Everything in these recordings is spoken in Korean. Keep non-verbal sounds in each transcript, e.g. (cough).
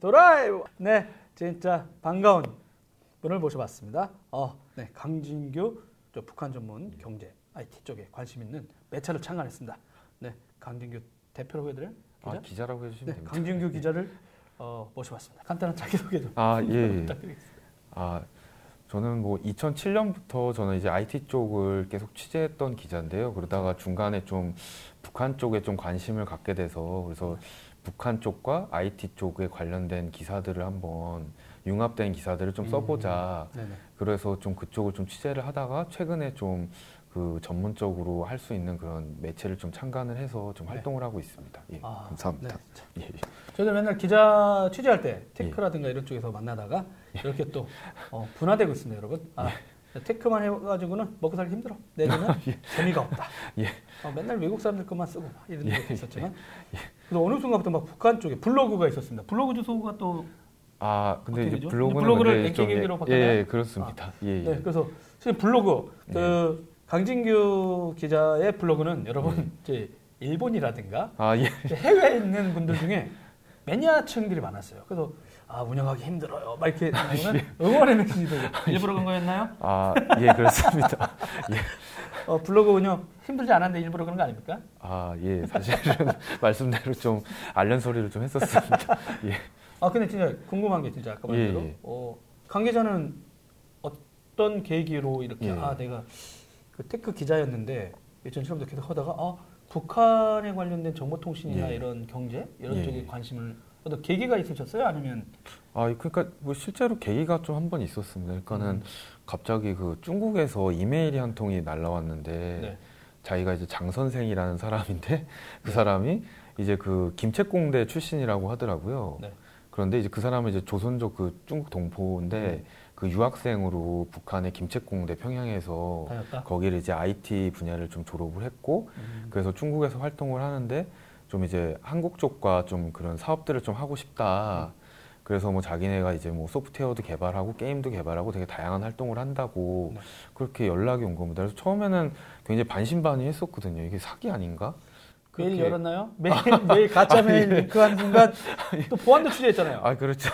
드라이브. 네, 진짜 반가운 분을 모셔봤습니다. 어, 네, 강진규 저 북한 전문 경제 IT 쪽에 관심 있는 매체를 창간했습니다. 네, 강진규 대표라고 해드려요? 기자? 아, 기자라고 해주시면 네, 됩니다. 강진규 기자를 어, 모셔봤습니다. 간단한 자기소개 좀 아, 예, 예. 부탁드리겠습니다. 아, 저는 뭐 2007년부터 저는 이제 IT 쪽을 계속 취재했던 기자인데요. 그러다가 중간에 좀 북한 쪽에 좀 관심을 갖게 돼서 그래서 북한 쪽과 IT 쪽에 관련된 기사들을 한번 융합된 기사들을 좀 써보자. 네네. 그래서 좀 그쪽을 좀 취재를 하다가 최근에 좀 그 전문적으로 할 수 있는 그런 매체를 좀 창간을 해서 좀 네. 활동을 하고 있습니다. 예, 아, 감사합니다. 네. 예, 예. 저희들 맨날 기자 취재할 때 테크라든가 이런 쪽에서 만나다가 이렇게 또 어, 분화되고 있습니다, 여러분. 아, 테크만 해가지고는 먹고 살기 힘들어. 내지는 (laughs) 재미가 없다. 예. 어, 맨날 외국 사람들 것만 쓰고 막 이런 적도 있었지만 그래서 어느 순간부터 막 북한 쪽에 블로그가 있었습니다. 블로그 주소가 또 아, 근데 이제? 블로그는 블로그를 근데 좀 랭킹 얘기로 예? 예, 그렇습니다. 예, 예. 네, 그래서 지금 블로그 그 강진규 기자의 블로그는 여러분 이제 일본이라든가 아, 예. 해외에 있는 분들 중에 매니아층들이 많았어요. 그래서 아 운영하기 힘들어요. 막 이렇게 나오는 응원의 메시지도 일부러 그런 거였나요? 아, 예, 그렇습니다. (laughs) 예. 어, 블로그 운영 힘들지 않았는데 일부러 그런 거 아닙니까? 아, 예. 사실은 (laughs) 말씀대로 좀 앓는 소리를 좀 했었습니다. 예. 아 근데 진짜 궁금한 게 진짜 아까 말대로 예, 예. 어, 강 기자는 어떤 계기로 이렇게 예. 아 내가 그 tech 기자였는데 2007년부터 계속 하다가 아 북한에 관련된 정보통신이나 예. 이런 경제 이런 예, 쪽에 예. 관심을 어떤 계기가 있으셨어요? 아니면 아, 그러니까 뭐 실제로 계기가 좀 한 번 있었습니다. 그러니까는 음. 갑자기 그 중국에서 이메일이 한 통이 날라왔는데 네. 자기가 이제 장 선생이라는 사람인데 (laughs) 그 사람이 이제 그 김책공대 출신이라고 하더라고요. 네. 그런데 이제 그 사람은 이제 조선족 그 중국 동포인데 네. 그 유학생으로 북한의 김책공대 평양에서 다녔다. 거기를 이제 IT 분야를 좀 졸업을 했고 음. 그래서 중국에서 활동을 하는데 좀 이제 한국 쪽과 좀 그런 사업들을 좀 하고 싶다. 그래서 뭐 자기네가 이제 뭐 소프트웨어도 개발하고 게임도 개발하고 되게 다양한 활동을 한다고 네. 그렇게 연락이 온 겁니다. 그래서 처음에는 굉장히 반신반의했었거든요. 이게 사기 아닌가? 그렇게- 열었나요? 메일, 메일 가짜 (laughs) 메일 링크하는 순간 또 보안도 취재했잖아요. 아 그렇죠.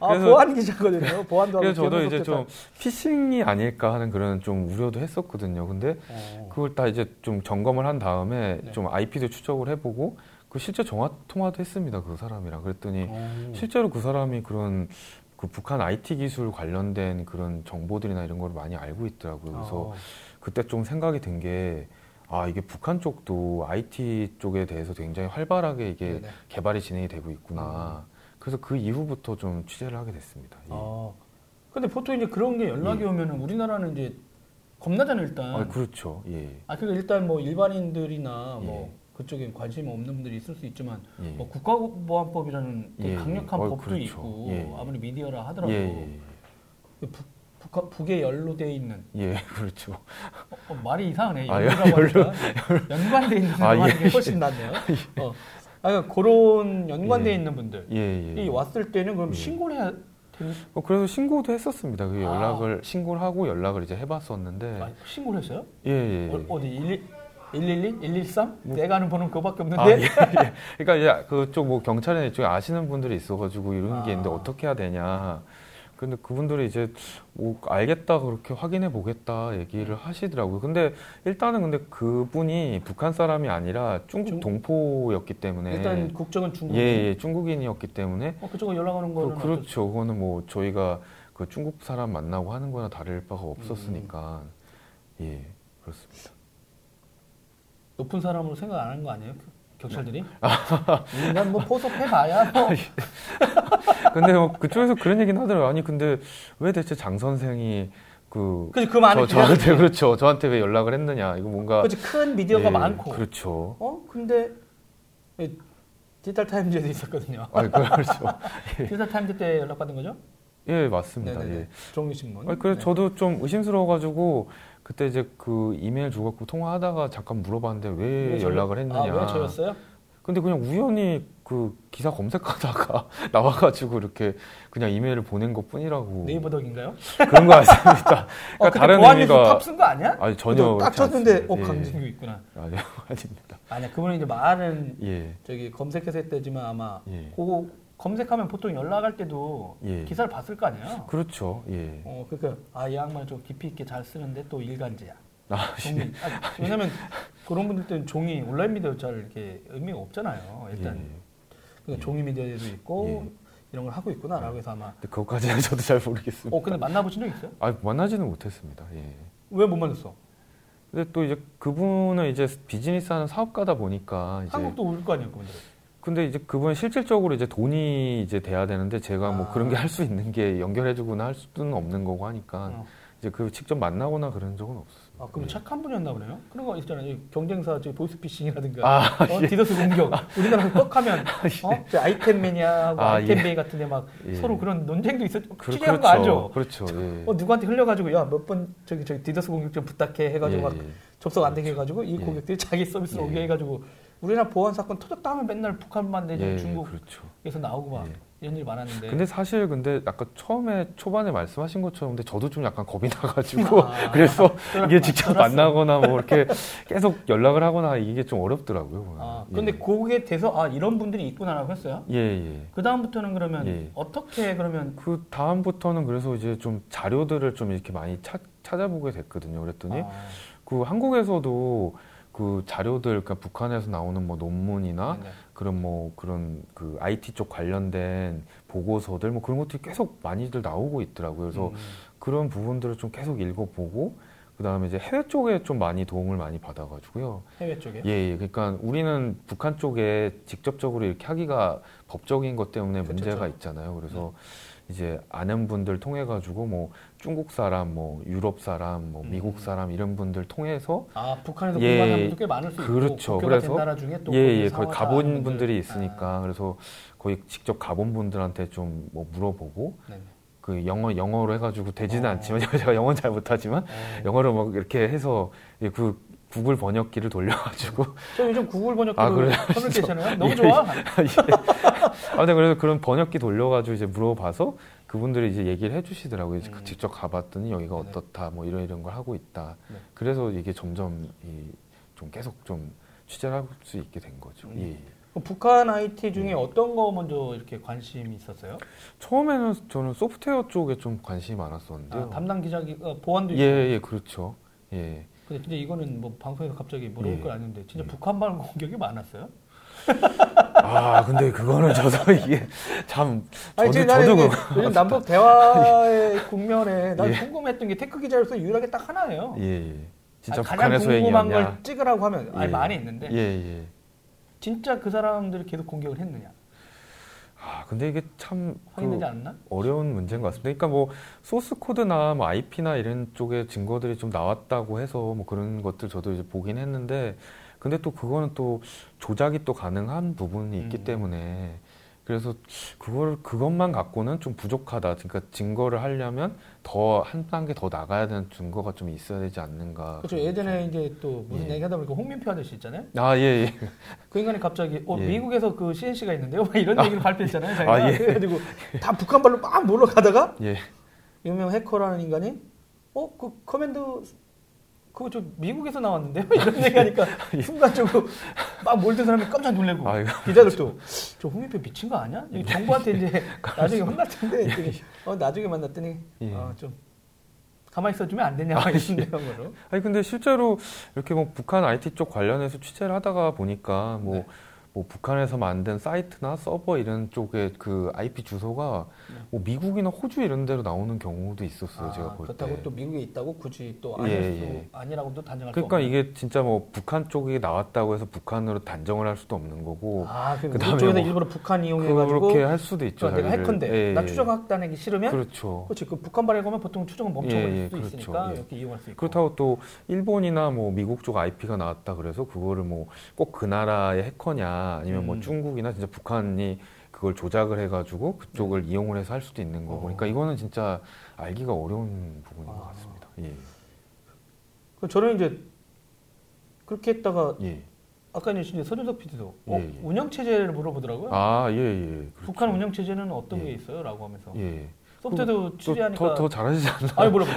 아, 그래서- 보안 기자거든요. 보안도 그래서 저도 이제 좀. 피싱이 아닐까 하는 그런 좀 우려도 했었거든요. 근데 어. 그걸 다 이제 좀 점검을 한 다음에 네. 좀 IP도 추적을 해보고 그 실제 전화 통화도 했습니다. 그 사람이랑 그랬더니 어. 실제로 그 사람이 그런 그 북한 IT 기술 관련된 그런 정보들이나 이런 걸 많이 알고 있더라고요. 그래서 어. 그때 좀 생각이 든 게 아, 이게 북한 쪽도 IT 쪽에 대해서 굉장히 활발하게 이게 네네. 개발이 진행이 되고 있구나. 음. 그래서 그 이후부터 좀 취재를 하게 됐습니다. 예. 아, 근데 보통 이제 그런 게 연락이 오면은 우리나라는 이제 겁나잖아요 일단. 아, 그렇죠. 예. 아, 그러니까 일단 뭐 일반인들이나 뭐 예. 그쪽에 관심 없는 분들이 있을 수 있지만 예. 뭐 국가보안법이라는 되게 예, 강력한 예. 어, 법도 그렇죠. 있고 예. 아무리 미디어라 예, 하더라도 예, 그 북, 북에 연루돼 있는 예. 예, (laughs) 그렇죠. 어, 어, 말이 이상하네 아. 하니까 연관돼 있는 아, 아, 예, 게 훨씬 낫네요. (laughs) 어. 아, 그러니까 그런 연관돼 예. 있는 분들 예, 예. 이 왔을 때는 그럼 예. 신고를 해야 되는 어, 그래서 신고도 했었습니다. 그 아. 연락을 신고를 하고 연락을 이제 해봤었는데, 아, 신고를 했어요? 예, 예. 어, 어디 111, 112, 113? 내가 아는 번호는 그거밖에 없는데. 아, 예, 예. 그러니까 이제 그쪽 뭐 경찰에 이쪽에 아시는 분들이 있어가지고 이런 게 있는데 아. 어떻게 해야 되냐. 근데 그분들이 이제 뭐 알겠다 그렇게 확인해 보겠다 얘기를 하시더라고요. 근데 일단은 근데 그분이 북한 사람이 아니라 중국 중- 동포였기 때문에 일단 국적은 중국. 예, 예, 중국인이었기 때문에 어, 그쪽으로 연락 오는 그, 거는 그 렇죠. 그거는 뭐 저희가 그 중국 사람 만나고 하는 거나 다를 바가 없었으니까 예 그렇습니다. 높은 사람으로 생각 안 하는 거 아니에요? 그- 경찰들이? 아. 인간 뭐 포섭해봐야 뭐. (laughs) 근데 뭐 그쪽에서 그런 얘기는 하더라고요. 아니 근데 왜 대체 장 선생이 그 그치, 그 저, 저한테 (laughs) 그렇죠. 저한테 왜 연락을 했느냐. 이거 뭔가 그치, 큰 미디어가 예, 많고. 그렇죠. 어? 근데 예, 디지털 타임즈에도 있었거든요. 아 그렇죠. (laughs) 디지털 타임즈 때 연락받은 거죠? 예 맞습니다. 네네네. 예. 종이신문. 아니, 그래서 네. 저도 좀 의심스러워가지고 그때 이제 그 이메일 주고 갖고 통화하다가 잠깐 물어봤는데 왜, 왜 저- 연락을 했느냐. 아, 왜 저였어요? 근데 그냥 우연히 그 기사 검색하다가 (laughs) 나와가지고 이렇게 그냥 이메일을 보낸 것 뿐이라고 네이버 덕인가요? 그런 거 같습니다. (laughs) (laughs) 어, 그러니까 근데 다른 의미가 탑쓴 거 아니야? 아니 전혀 딱 쳤는데. 어 예. 강진규 있구나. 아니요 아닙니다. 아니야 그분은 이제 많은 예. 저기 검색해서 했대지만 아마 예. 그 검색하면 보통 연락할 때도 예. 기사를 봤을 거 아니에요. 그렇죠. 예. 어, 그러니까 아, 이 양반 좀 깊이 있게 잘 쓰는데 또 일간지야. 아, 종이. (laughs) 아, 왜냐면 그런 분들 때는 종이 온라인 미디어 잘 이렇게 의미가 없잖아요. 일단 예. 그러니까 종이 미디어에도 있고 예. 이런 걸 하고 있구나라고 해서 아마. 근데 그것까지는 (laughs) 저도 잘 모르겠습니다. 어, 근데 만나보신 적 있어요? 아, 만나지는 못했습니다. 예. 왜 못 만났어? 근데 또 이제 그분은 이제 비즈니스 하는 사업가다 보니까 한국도 올 거 아니에요, 그분들. 근데 이제 그분 실질적으로 이제 돈이 이제 돼야 되는데 제가 뭐 아. 그런 게 할 수 있는 게 연결해주거나 할 수는 없는 거고 하니까 어. 이제 그 직접 만나거나 그런 적은 없었어요. 아, 그럼 예. 착한 분이었나 보네요. 그런 거 있잖아요. 이 경쟁사 저 보이스피싱이라든가 아, 어, (laughs) 디더스 공격. 우리나라 뻑하면 (laughs) 어? 저 아이템 매니아하고 아, 아, 이템 예. 베이 같은 데 막 예. 서로 그런 논쟁도 있었. 그, 취재한 거 알죠? 그렇죠. 예. 어 누구한테 흘려가지고 야 몇 번 저기 저기 디더스 공격 좀 부탁해 해가지고 예, 막 예. 접속 안 되게 해가지고 이 예. 고객들이 자기 서비스로 예. 오게 해가지고 우리나라 보안 사건 터졌다 하면 맨날 북한만 내지 예, 중국에서 그렇죠. 나오고 막 예. 이런 일이 많았는데. 근데 사실 근데 아까 처음에 초반에 말씀하신 것처럼 근데 저도 좀 약간 겁이 나가지고 아, (laughs) 그래서 이게 직접 쫄았어. 만나거나 뭐 이렇게 계속 연락을 하거나 이게 좀 어렵더라고요. 아 예. 근데 거기에 대해서 아 이런 분들이 있구나라고 했어요. 예, 예. 그 다음부터는 그러면 예. 어떻게 그러면 그 다음부터는 그래서 이제 좀 자료들을 좀 이렇게 많이 찾, 찾아보게 됐거든요. 그랬더니 아, 그 한국에서도 그 자료들, 그러니까 북한에서 나오는 뭐 논문이나 네네. 그런 뭐 그런 그 IT 쪽 관련된 보고서들 뭐 그런 것들이 계속 많이들 나오고 있더라고요. 그래서 음. 그런 부분들을 좀 계속 읽어보고 그 다음에 이제 해외 쪽에 좀 많이 도움을 많이 받아가지고요. 해외 쪽에. 예, 예. 그러니까 우리는 북한 쪽에 직접적으로 이렇게 하기가 법적인 것 때문에 그쵸, 문제가. 있잖아요. 그래서 이제 아는 분들 통해 가지고 뭐 중국 사람, 뭐 유럽 사람, 뭐 음. 미국 사람 이런 분들 통해서 아 북한에서 예, 공부하는 분도 꽤 많을 수 그렇죠. 있고 그래서 된 나라 중에 또 예, 예, 상황 가본 분들이 분들. 있으니까 그래서 거기 직접 가본 분들한테 좀 뭐 물어보고 아, 네네. 그 영어 영어로 해가지고 되지는 어. 않지만 (laughs) 제가 영어는 잘 못하지만 어. 영어로 막 이렇게 해서 예, 그 구글 번역기를 돌려가지고 저 요즘 구글 아, 번역기로 그래요? 커뮤니케이션해요. (laughs) 너무 예, 좋아. 아, 근데 그래서 그런 번역기 돌려가지고 이제 물어봐서 그분들이 이제 얘기를 해주시더라고요. 음. 직접 가봤더니 여기가 네. 어떻다, 뭐 이런 이런 걸 하고 있다. 네. 그래서 이게 점점 이, 좀 계속 좀 취재를 할 수 있게 된 거죠. 음. 예. 북한 IT 중에 어떤 거 먼저 이렇게 관심이 있었어요? 처음에는 저는 소프트웨어 쪽에 좀 관심이 많았었는데요. 아, 담당 기자기 어, 보안도 예, 있고. 예, 그렇죠. 예. 근데 진짜 이거는 뭐 방송에서 갑자기 물어볼 예. 건 아닌데 진짜 예. 북한 발 공격이 많았어요? 아, 근데 그거는 저도 (laughs) 이게 참 아니 저도 저도 요즘 남북 대화의 (laughs) 국면에 난 예. 궁금했던 게 tech 기자로서 유일하게 딱 하나예요. 예, 예. 진짜 아니, 가장 북한에서 궁금한 얘기하냐? 걸 찍으라고 하면 아니 예. 많이 있는데 예, 예. 진짜 그 사람들을 계속 공격을 했느냐 아, 근데 이게 참 그? 어려운 문제인 것 같습니다. 그러니까 뭐 소스 코드나 뭐 IP나 이런 쪽에 증거들이 좀 나왔다고 해서 뭐 그런 것들 저도 이제 보긴 했는데 근데 또 그거는 또 조작이 또 가능한 부분이 있기 음. 때문에 그래서 그걸 그것만 갖고는 좀 부족하다. 그러니까 증거를 하려면 더 한 단계 더 나가야 되는 증거가 좀 있어야 되지 않는가. 그렇죠. 예전에 이제 또 무슨 예. 얘기하다 보니까 홍민표 아저씨 있잖아요. 아, 예, 예. 그 인간이 갑자기 어, 예. 미국에서 그 C&C가 있는데요. 막 이런 얘기를 발표했잖아요. 자기가. 아, 예. 그래가지고 다 북한 발로 막 몰러가다가 예. 유명 해커라는 인간이 어 그 command 그거 저 미국에서 나왔는데요. (laughs) 이런 얘기하니까 순간적으로 막 몰던 사람이 깜짝 놀래고 예. 아이고. 기자들도 저 홍민표 미친 거 아니야? 이 정부한테 이제 (laughs) 나중에 혼날 텐데 이랬더니 어, 나중에 만났더니 예. 어, 좀 가만히 있어주면 안 되냐 막 이런 내용으로. 아니 근데 실제로 이렇게 뭐 북한 IT 쪽 관련해서 취재를 하다가 보니까 뭐, 네. 뭐 북한에서 만든 사이트나 서버 이런 쪽에 그 IP 주소가 네. 뭐 미국이나 호주 이런 데로 나오는 경우도 있었어요 제가 볼 때. 아, 그렇다고 또 미국에 있다고 굳이 또 예, 아닐 수 예. 아니라고도 단정할 수 그러니까. 이게 진짜 뭐 북한 쪽이 나왔다고 해서 북한으로 단정을 할 수도 없는 거고 아, 그 그다음에 우리 쪽에서 뭐 일부러 북한 이용해 가지고 그렇게 할 수도 있죠. 저 내가 자기들. 해커인데 예, 나 예. 추적 확단하기 싫으면 그렇죠. 그렇지 그 북한 발에 가면 보통 추적은 멈춰 버릴 예, 예, 수도 그렇죠. 있으니까 예. 이렇게 이용할 수 있고 그렇다고 또 일본이나 뭐 미국 쪽 IP가 나왔다 그래서 그거를 뭐 꼭 그 나라의 해커냐 아니면 뭐 음. 중국이나 진짜 북한이 그걸 조작을 해가지고 그쪽을 이용을 해서 할 수도 있는 거고 어. 그러니까 이거는 진짜 알기가 어려운 부분인 것 아. 같습니다. 예. 그 저는 이제 그렇게 했다가 예. 아까 이제 서준석 PD도 어, 예, 예. 운영 체제를 물어보더라고요. 아, 예, 예. 그렇죠. 북한 운영 체제는 어떤 예. 게 있어요?라고 하면서 예. 소프트도 또 취재하니까 더, 더 잘하시지 않나? 아니 물어보요.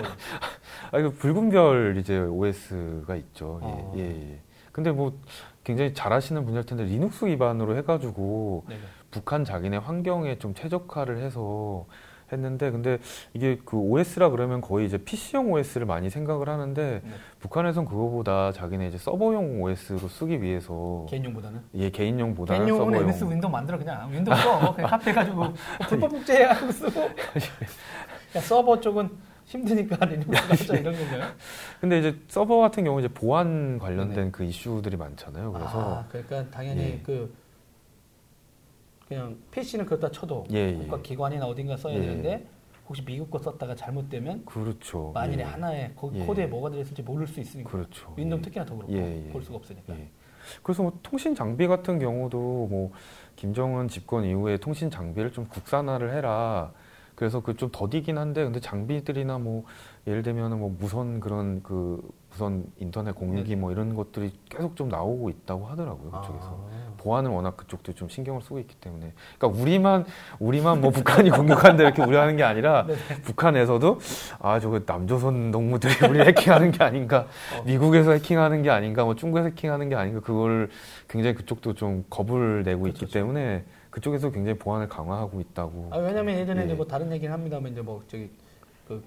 아, 이거 붉은 별 이제 OS가 있죠. 예, 아. 예, 예. 근데 뭐 굉장히 잘하시는 분일 텐데 리눅스 기반으로 해가지고 네. 북한 자기네 환경에 좀 최적화를 해서 했는데 근데 이게 그 OS라 그러면 거의 이제 PC용 OS를 많이 생각을 하는데 네. 북한에선 그거보다 자기네 이제 서버용 OS로 쓰기 위해서 개인용보다는. 예 개인용보다는 개인용은 서버용 MS 윈도우 만들어 그냥 윈도우 써 그냥 카피 가지고 (laughs) 불법 복제하고 쓰고 (laughs) 야, 서버 쪽은 힘드니까 리눅스 가자 (laughs) 이런 건가요? 근데 이제 서버 같은 경우 이제 보안 관련된 네. 그 이슈들이 많잖아요. 그래서 아, 그러니까 당연히 예. 그 그냥 PC는 그렇다 쳐도 예, 예. 국가 기관이나 어딘가 써야 예. 되는데 혹시 미국 거 썼다가 잘못되면 그렇죠. 만일에 예. 하나에 거기 예. 코드에 뭐가 들어있을지 모를 수 있으니까 그렇죠. 윈도우 예. 특히나 더 그렇고 예, 예. 볼 수가 없으니까 예. 그래서 뭐 통신 장비 같은 경우도 뭐 김정은 집권 이후에 통신 장비를 좀 국산화를 해라. 그래서 그 좀 더디긴 한데 근데 장비들이나 뭐 예를 들면 은 뭐 무선 그런 그 무선 인터넷 공유기 네네. 뭐 이런 것들이 계속 좀 나오고 있다고 하더라고요 그쪽에서. 아. 보안은 워낙 그쪽도 좀 신경을 쓰고 있기 때문에 그러니까 우리만 우리만 뭐 북한이 (laughs) 공격한다 이렇게 우려하는 게 아니라 네네. 북한에서도 아 저거 남조선 농무들이 (laughs) 우리 해킹하는 게 아닌가 어. 미국에서 해킹하는 게 아닌가 뭐 중국에서 해킹하는 게 아닌가 그걸 굉장히 그쪽도 좀 겁을 내고 있기 그렇죠. 때문에 그쪽에서 굉장히 보안을 강화하고 있다고 아, 왜냐면 예전에 예. 이제 뭐 다른 얘기를 합니다만 이제 뭐 저기 그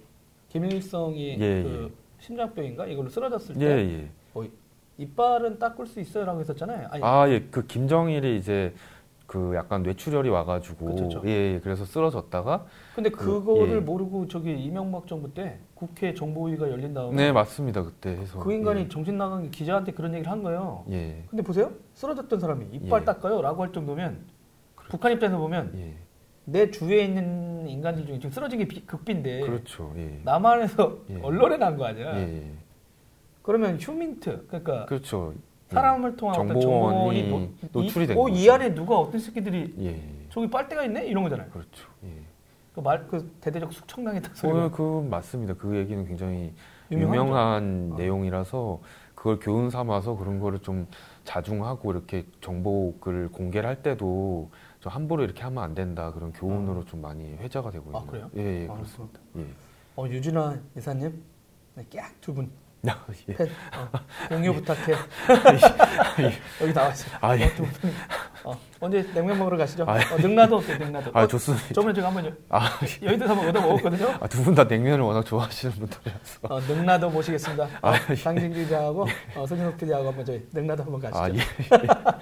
김일성이 예, 그 심장병인가 이걸로 쓰러졌을 예, 때 예. 이빨은 닦을 수 있어요라고 했었잖아요. 아니, 아, 예. 그 김정일이 이제 그 약간 뇌출혈이 와가지고 그쵸, 그쵸. 예, 예. 그래서 쓰러졌다가 근데 그- 그거를 예. 모르고 저기 이명박 정부 때 국회 정보위가 열린 다음에 네 맞습니다 그때 해서 그 인간이 정신 나간 게 기자한테 그런 얘기를 한 거예요. 예, 예. 근데 보세요. 쓰러졌던 사람이 이빨 예. 닦아요라고 할 정도면 그렇죠. 북한 입장에서 보면 예. 내 주위에 있는 인간들 중에 지금 쓰러진 게 비- 극비인데 그렇죠 예. 남한에서 예. 언론에 난 거 아니야. 예, 예. 그러면 휴민트 그러니까 그렇죠 예. 사람을 통한 어떤 정보원이 정보원이 노- 노출이 이, 된 어, 거죠. 이 안에 누가 어떤 새끼들이. 저기 빨대가 있네 이런 거잖아요. 그렇죠 예. 그말그 대대적 숙청당했다 소리가 그, 그 맞습니다 그 얘기는 굉장히 유명하죠? 유명한 어. 내용이라서 그걸 교훈 삼아서 그런 거를 좀 자중하고 이렇게 정보를 공개를 할 때도 좀 함부로 이렇게 하면 안 된다 그런 교훈으로 좀 많이 회자가 되고 있는 아, 그래요? 예, 예 아, 그렇습니다 예. 어 유준아 이사님 네, 깍두 분. (laughs) 예. 팬, 어, 공유 부탁해. (laughs) (laughs) 여기 나와 있어요. 아, 예. 어. 어, 언제 냉면 먹으러 가시죠? 아, 예. 어, 능라도 어때 능라도? 아 어, 좋습니다 저번에 제가 한번 아, 여의도에서 한번 얻어 먹었거든요. 아, 두 분 다 냉면을 워낙 좋아하시는 분들이라서 어, 능라도 모시겠습니다. 어, 아, 예. 강진 기자하고 어, 손진욱 PD하고 한번 저희 능라도 한번 가시죠. 아,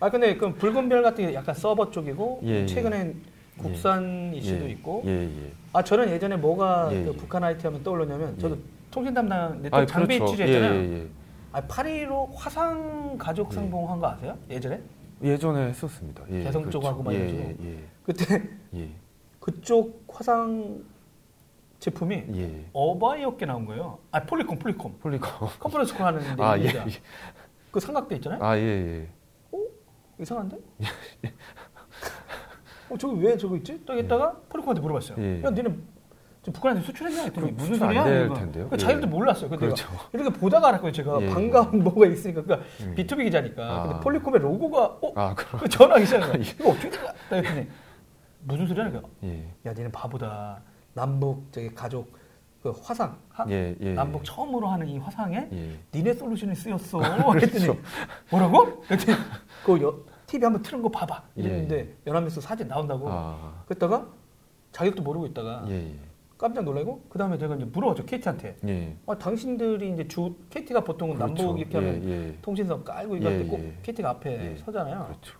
아, 예. 근데 그 붉은 별 같은 게 약간 서버 쪽이고 예, 예. 최근엔 국산 이슈도 예, 있고. 예, 예. 아 저는 예전에 뭐가 예, 그 예. 북한 IT 하면 떠올랐냐면 저도 예. 통신 담당 아, 장비 그렇죠. 취재했잖아요. 예, 예, 아, 8.15 화상 가족 예. 상봉한 거 아세요? 예전에? 예. 예전에 했었습니다. 예, 개성 쪽하고 막 예, 이래가지고. 예, 그때 예, 예, 그쪽 화상 제품이 예. 어바이어께 나온 거예요. 아 폴리콤 폴리콤 폴리콤. conference call 하는 데 아, 예, 얘기자. 예. 그 삼각대 있잖아요. 아, 예, 예. 이상한데? (laughs) 어 저기 왜 저거 있지? 딱 했다가 폴리콤한테 물어봤어요. 예. 야 니네 지금 북한한테 수출했냐 했더니 그 무슨 소리야? 될 이거. 텐데요. 그 예. 자기도 몰랐어요. 근데 그렇죠. 이렇게 보다가 알았거든요. 제가 예. 반가운 뭐가 있으니까 그러니까 음. B2B 기자니까. 근데 아. 폴리콤의 로고가 어? 아, 그럼. 그 전화하기 거야. (laughs) 이거 어떻게? 딱 했더니 무슨 소리야? 그러니까 예, 야 니는 바보다. 남북 저기 가족 그 화상 하- 예, 예. 남북 처음으로 하는 이 화상에 예. 니네 솔루션이 쓰였어. (laughs) 그렇죠. 그랬더니 뭐라고? 그랬더니 그 여, TV 한번 틀은 거 봐봐. 예. 이랬는데 연합뉴스 사진 나온다고. 아, 그랬다가 자기도 모르고 있다가 예, 예. 깜짝 놀라고 그 다음에 제가 이제 물어봤죠 KT한테. 예. 아, 당신들이 이제 주 KT가 보통 은 그렇죠. 남북 이렇게 하면 예, 예. 통신선 깔고 이거 할때 예, 꼭 예. KT가 앞에 예. 서잖아요. 그렇죠.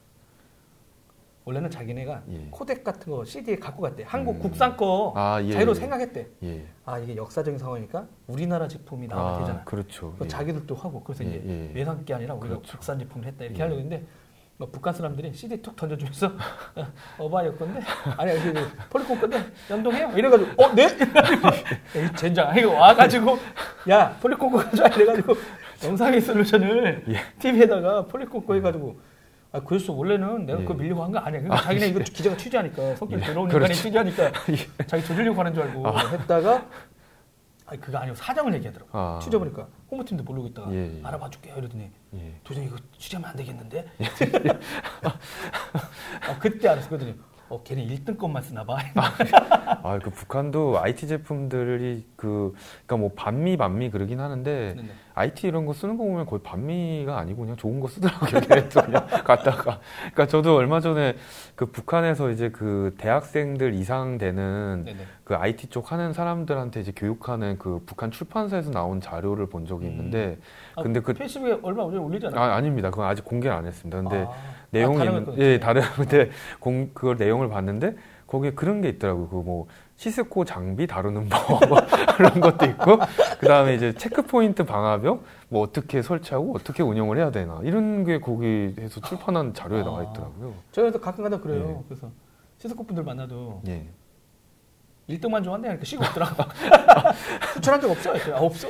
원래는 자기네가 예. 코덱 같은 거 CD에 갖고 갔대. 한국 음. 국산 거 아, 예, 자기로 예. 생각했대. 예. 아 이게 역사적인 상황이니까 우리나라 제품이 나와야 되잖아. 그렇죠. 그 예. 자기들도 하고 그래서 예, 이제 예. 외상 게 아니라 우리가 그렇죠. 국산 제품을 했다 이렇게 예. 하려고 했는데 뭐 북한 사람들이 CD 툭 던져주면서 (laughs) 어바이어 건데 아니 여기 폴리콘 건데 연동해요 이래가지고 어 네? (laughs) 이 젠장 이거 와가지고 (laughs) 야 폴리콘 거 가져와 이래가지고 영상의 솔루션을 예. TV에다가 폴리콘 거 해가지고 아 그래서 원래는 내가 예. 그거 밀려고 한 거 아니야 그러니까 자기네 이거 기자가 취재하니까 성격 예. 더러운 인간이 그렇죠. 취재하니까 (laughs) 자기 저질려고 하는 줄 알고 했다가 아니 그거 아니고 사정을 얘기하더라고 아. 취재 보니까 홍보팀도 모르고 있다가 예, 예. 알아봐 줄게요 이러더니 예. 도저히 이거 취재하면 안 되겠는데 (laughs) 아, 그때 알았어 그랬더니 어, 걔는 1등 것만 쓰나 봐. 아, (laughs) 그 북한도 IT 제품들이 그, 그러니까 뭐 반미 반미 그러긴 하는데 네네. IT 이런 거 쓰는 거 보면 거의 반미가 아니고 그냥 좋은 거 쓰더라고요. (laughs) 그냥 갖다가. 그러니까 저도 얼마 전에 그 북한에서 이제 그 대학생들 이상 되는 네네. 그 IT 쪽 하는 사람들한테 이제 교육하는 그 북한 출판사에서 나온 자료를 본 적이 있는데 아, 근데 그 페이스북에 얼마 전에 올리잖아요. 아, 아닙니다. 그건 아직 공개를 안 했습니다. 근데 아, 내용이 아, 다른 예, 다른 근데 (laughs) 공 그걸 내용을 봤는데 거기에 그런 게 있더라고요. 그 뭐 시스코 장비 다루는 (laughs) 법뭐 그런 것도 있고 그다음에 이제 체크 포인트 방화벽 뭐 어떻게 설치하고 어떻게 운영을 해야 되나 이런 게 거기에서 출판한 자료에 아. 나와 있더라고요. 저희도 가끔 가다 그래요. 예. 그래서 시스코 분들 만나도 예. 1등만 좋아한대. 그러니까 시가 없더라고. 추천한 적 없어? 그랬더니 아, 없어.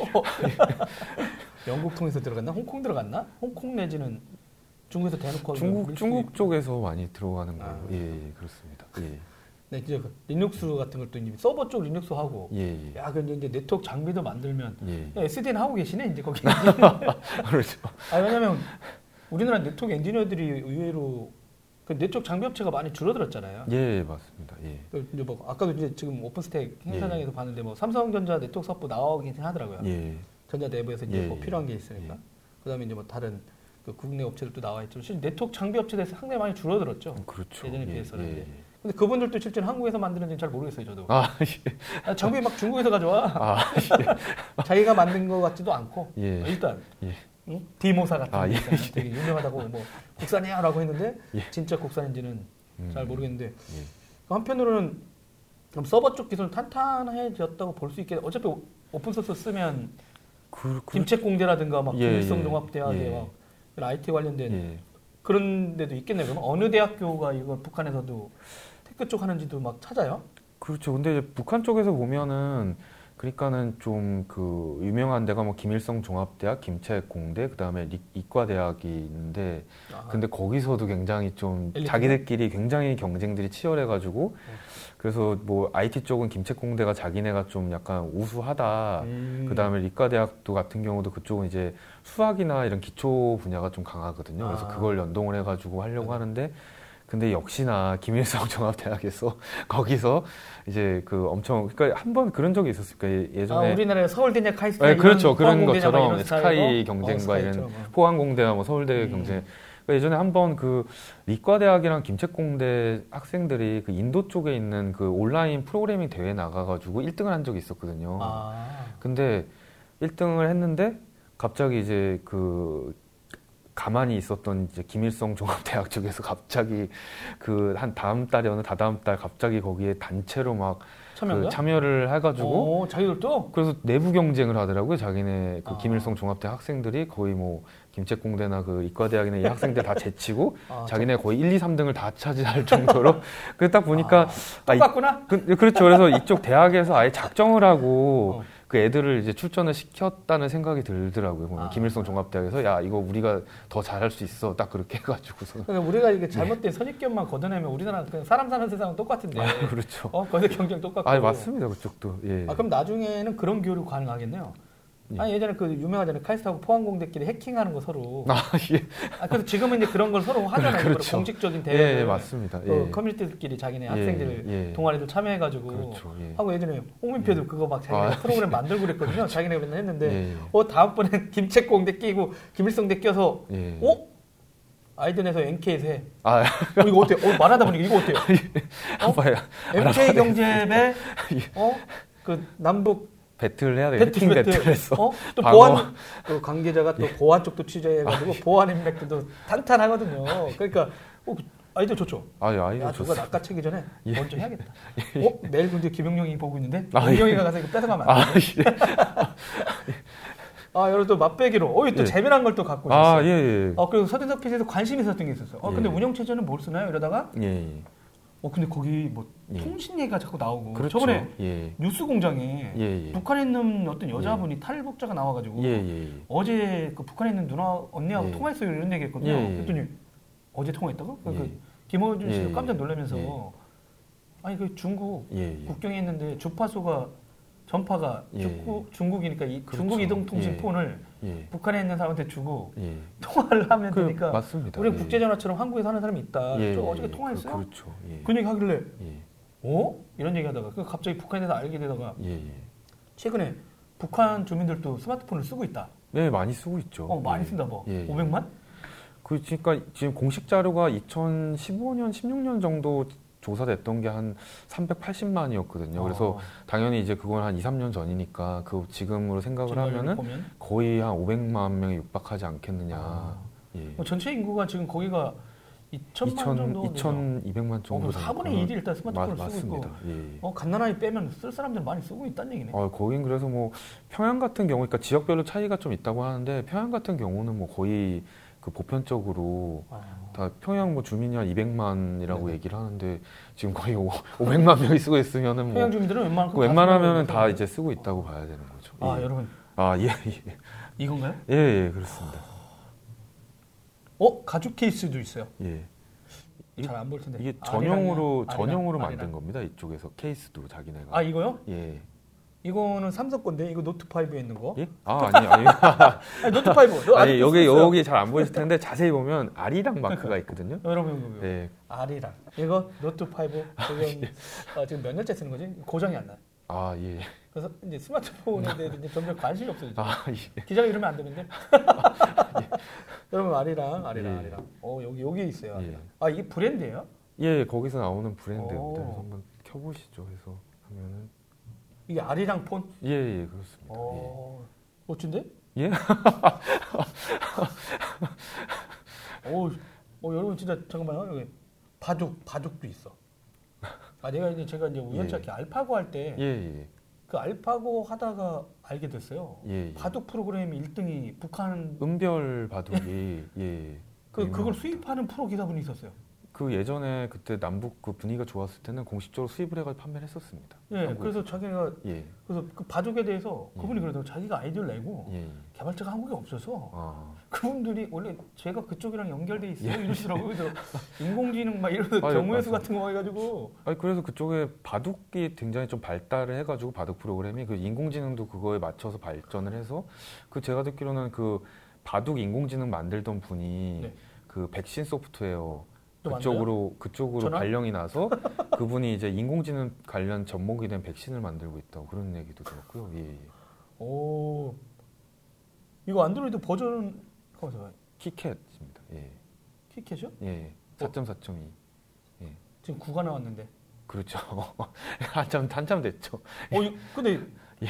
(laughs) 영국 통해서 들어갔나? 홍콩 들어갔나? 홍콩 내지는 중국에서 대놓고 중국 중국. 쪽에서 많이 들어가는 거예요. 아. 예, 예, 그렇습니다. 예. 네, 이제 그 리눅스 같은 것도 이제 서버 쪽 리눅스 하고 예, 예. 야, 근데 이제 네트워크 장비도 만들면 예. 야, SDN 하고 계시네 이제 거기. (laughs) 그렇죠. 아 왜냐면 우리나라 네트워크 엔지니어들이 의외로 그 네트워크 장비 업체가 많이 줄어들었잖아요. 예, 맞습니다. 예. 그 이제 뭐 아까도 이제 지금 OpenStack 행사장에서 봤는데 뭐 삼성전자 네트워크 사업부 나오긴 하더라고요. 예. 전자 내부에서 이제 예, 뭐 예. 필요한 게 있으니까. 예. 그다음에 이제 뭐 다른 그 국내 업체들도 나와 있죠. 실제 네트워크 장비 업체들이 상당히 많이 줄어들었죠. 그렇죠. 예전에 예, 비해서는 예. 예. 근데 그분들도 실제 로 한국에서 만드는지는 잘 모르겠어요, 저도. 아, (laughs) 예. 아, 장비 막 중국에서 가져와. 아, (laughs) 자기가 만든 것 같지도 않고. 예. 어, 일단 예. 응? D모사 같은 아, 거 예. 있잖아요. 되게 유명하다고 뭐 국산이야라고 했는데 예. 진짜 국산인지는 음. 잘 모르겠는데 예. 한편으로는 그럼 서버 쪽 기술은 탄탄해졌다고 볼 수 있게 어차피 오- open source 쓰면 그, 그, 김책공대라든가 막 예, 김일성 예. 종합대학에 예. 막 IT 관련된 예. 그런 데도 있겠네요. 그럼 어느 대학교가 이걸 북한에서도 tech 쪽 하는지도 막 찾아요? 그렇죠. 근데 이제 북한 쪽에서 보면은 그러니까는 좀 그 유명한 데가 뭐 김일성 종합대학, 김책 공대, 그다음에 리- 이과대학이 있는데 아, 근데 거기서도 굉장히 좀 엘리트? 자기들끼리 굉장히 경쟁들이 치열해 가지고 네. 그래서 뭐 IT 쪽은 김책 공대가 자기네가 좀 약간 우수하다. 음. 그다음에 리과대학도 같은 경우도 그쪽은 이제 수학이나 이런 기초 분야가 좀 강하거든요. 그래서 아. 그걸 연동을 해 가지고 하려고 네. 하는데 근데 역시나 김일성 (laughs) 종합대학에서 (laughs) 거기서 이제 그 엄청 그러니까 한 번 그런 적이 있었어요. 그러니까 아, 예전에 우리나라에 서울대냐 카이스트 네, 그렇죠. 그런 것처럼 스카이 경쟁과 스카이 이런 뭐. 포항공대나 뭐 서울대 음. 경쟁. 그러니까 예전에 한 번 그理과대학이랑 김책공대 학생들이 그 인도 쪽에 있는 그 온라인 프로그래밍 대회 나가가지고 1등을 한 적이 있었거든요. 아, 근데 1등을 했는데 갑자기 이제 그 가만히 있었던 이제 김일성 종합대학 쪽에서 갑자기 그 한 다음 달에 어느 다다음 달 갑자기 거기에 단체로 막? 그 참여를 해가지고 오, 자기들도? 그래서 내부 경쟁을 하더라고요. 자기네 그 아. 김일성 종합대 학생들이 거의 뭐 김책공대나 그 이과대학이나 이 학생들 다 (laughs) 제치고 아, 자기네 거의 1, 2, 3등을 다 차지할 정도로 (laughs) 그딱 보니까 아, 이- 똑같구나? 그, 그렇죠. 그래서 이쪽 대학에서 아예 작정을 하고 어. 그 애들을 이제 출전을 시켰다는 생각이 들더라고요. 아. 김일성 종합대학에서 야 이거 우리가 더 잘할 수 있어. 딱 그렇게 해가지고서 그러니까 우리가 이게 잘못된 선입견만 걷어내면 우리나라 사람 사는 세상은 똑같은데. 아, 그렇죠. 어, 거기서 경쟁 똑같고. 아 맞습니다. 그쪽도 예. 아, 그럼 나중에는 그런 교류 가능하겠네요. 예. 아니 예전에 그 유명하잖아요. 카이스트하고 포항공대끼리 해킹하는 거 서로. (laughs) 아 예. 아, 그래서 지금은 이제 그런 걸 서로 하잖아요. 그렇죠. 공식적인 예, 대회. 예, 맞습니다. 그 예. 커뮤니티들끼리 자기네 예, 학생들 예. 동아리들 참여해가지고 그렇죠. 예. 하고 예전에 홍민표도 그거 막 자기네 아, 프로그램 만들고 그랬거든요. (laughs) 자기네 맨날 했는데. 어 다음번엔 (laughs) 김책공대 끼고 김일성대 껴서 예. 어 아이든에서 NK에서 해. 아, 어, 이거 어때? 어, 말하다 보니까 이거 어때요? 어? 봐요. MK 경제배 어 그 남북 배틀 해야 돼. 배틀 해킹 배틀 배틀했어. 어? 또 방어. 보안 또 관계자가 또 보안 쪽도 취재해가지고 보안 인맥도 탄탄하거든요. 그러니까 어, 아이들 좋죠. 아, 예, 아이도 야, 누가 좋습니다. 낚아채기 전에 예. 먼저 해야겠다. (laughs) 어? 내일 근데 김용룡이 보고 있는데 아, 김용룡이가 가서 이거 뺏어가면 안 아, 돼. 예. (laughs) 아, 여러 또 맛배기로. 어, 또 예. 재미난 걸 또 갖고 아, 있었어요. 예, 예. 어, 그리고 서대석 PC에서 관심이 있었던 게 있었어요. 어, 근데 예. 운영 체제는 뭘 쓰나요? 이러다가 예, 예. 어, 근데 거기 뭐 예. 통신 얘기가 자꾸 나오고 그렇죠. 저번에 예. 뉴스 공장에 예, 예. 북한에 있는 어떤 여자분이 탈북자가 나와가지고 예, 예, 예. 어제 그 북한에 있는 누나 언니하고 예. 통화했어요 이런 얘기했거든요. 예, 예. 그랬더니 어제 통화했다고? 그, 예. 그 김어준 씨가 예, 깜짝 놀라면서 예. 아니 그 중국 예, 예. 국경에 있는데 주파수가 전파가 예. 중국, 중국 이니까 이 그렇죠. 중국 이동통신 예. 폰을 예. 북한에 있는 사람한테 주고 예. 통화를 하면 그, 되니까 맞습니다. 우리 예. 국제전화처럼 한국에 사는 사람이 있다. 예, 저 예, 어저께 예. 통화했어요? 그, 그렇죠. 예. 그 얘기 하길래 예. 어? 이런 얘기 하다가 그 갑자기 북한에 대해서 알게 되다가 예, 예. 최근에 북한 주민들도 스마트폰을 쓰고 있다. 네, 많이 쓰고 있죠. 어, 많이 예. 쓴다 뭐. 예, 예. 500만? 그 그러니까 지금 공식 자료가 2015년, 16년 정도 조사됐던 게 한 380만이었거든요. 그래서 어, 당연히 이제 그건 한 2, 3년 전이니까 그 지금으로 생각을 하면은 보면 거의 한 500만 명에 육박하지 않겠느냐. 아. 예. 뭐 전체 인구가 지금 거기가 2천만 정도 2,200만 정도. 어, 4분의 1이 일단 스마트폰을 맞, 쓰고 맞습니다. 있고 예. 어, 갓나라이 빼면 쓸 사람들 많이 쓰고 있다는 얘기네. 어, 거긴 그래서 뭐 평양 같은 경우, 그러니까 지역별로 차이가 좀 있다고 하는데 평양 같은 경우는 뭐 거의 그 보편적으로 아, 다 평양 뭐 주민이 한 200만이라고 네네. 얘기를 하는데 지금 거의 5, 500만 명이 쓰고 있으면은 뭐 평양 주민들은 웬만큼 그 웬만하면은 다 이제 쓰고 있다고 봐야 되는 거죠. 아 예. 여러분 아, 예, 예. 이건가요? 예, 예, 그렇습니다. 어 가죽 케이스도 있어요. 예. 잘안 보일 텐데. 이게 아리랑이야? 전용으로 아리랑, 전용으로 아리랑. 만든 겁니다. 이쪽에서 케이스도 자기네가. 아 이거요? 예. 이거는 삼성 건데 이거 노트 5에 있는 거. 예? 아, (laughs) 아니, 아니. 아니, 노트 5. 너 아니, 아직도 여기 있어요? 여기 잘 안 보이실 텐데 자세히 보면 아리랑 마크가 있거든요. (laughs) 여러분. 네. 아리랑. 이거 노트 5 지금 (laughs) 어, 지금 몇 년째 쓰는 거지? 고장이 안 나. 아, 예. 그래서 이제 스마트폰에 대해 이제 점점 관심이 없어지죠. 아, 예. 기자가 이러면 안 되는데. 여러분 아리랑 아리랑 예. 아리랑. 어 여기 여기 있어요. 예. 아리랑. 아 이게 브랜드예요? 예, 거기서 나오는 브랜드입니다. 오. 그래서 한번 켜보시죠. 해서 하면은 이게 아리랑 폰? 예, 예, 그렇습니다. 어 멋진데? 예? (laughs) 오, 어, 여러분 진짜 잠깐만요. 여기 바둑 바둑도 있어. 아 내가 이제 제가 이제 우연치 예. 알파고 할 때 예, 그 알파고 하다가 알게 됐어요. 예, 예. 바둑 프로그램 1등이 북한 은별 바둑이 예. 그 그걸. 수입하는 프로 기사분이 있었어요. 그 예전에 그때 남북 그 분위기가 좋았을 때는 공식적으로 수입을 해가지고 판매를 했었습니다. 예, 한국에서. 그래서 자기가 예, 그래서 그 바둑에 대해서 예. 그분이 그러더라고 자기가 아이디어를 내고 예. 개발자가 한국에 없어서 아, 그분들이 원래 제가 그쪽이랑 연결돼 있어요 이러시더라고요. 그래서 (laughs) 인공지능 막 이런 아, 예, 경우의 수. 같은 거 해가지고 아니 그래서 그쪽에 바둑이 굉장히 좀 발달을 해가지고 바둑 프로그램이 그 인공지능도 그거에 맞춰서 발전을 해서 그 제가 듣기로는 그 바둑 인공지능 만들던 분이 네. 그 백신 소프트웨어 또 그쪽으로 그쪽으로 전화? 발령이 나서 (laughs) 그분이 이제 인공지능 관련 전목이 된 백신을 만들고 있다고 그런 얘기도 들었고요. 예, 예. 오 이거 안드로이드 버전은 봐. 키캣입니다. 예, 키캣이요? 예, 4.4.2. 지금 9가 나왔는데. 그렇죠. (laughs) 한참 한참 됐죠. 어, 이- 근데 예.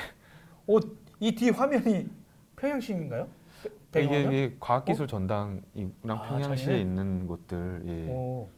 어, 이 뒤 화면이 평양시민가요? 배- 이게? 이게 과학기술 전당이랑 아, 평양시에 자기네? 있는 곳들. 예. 오.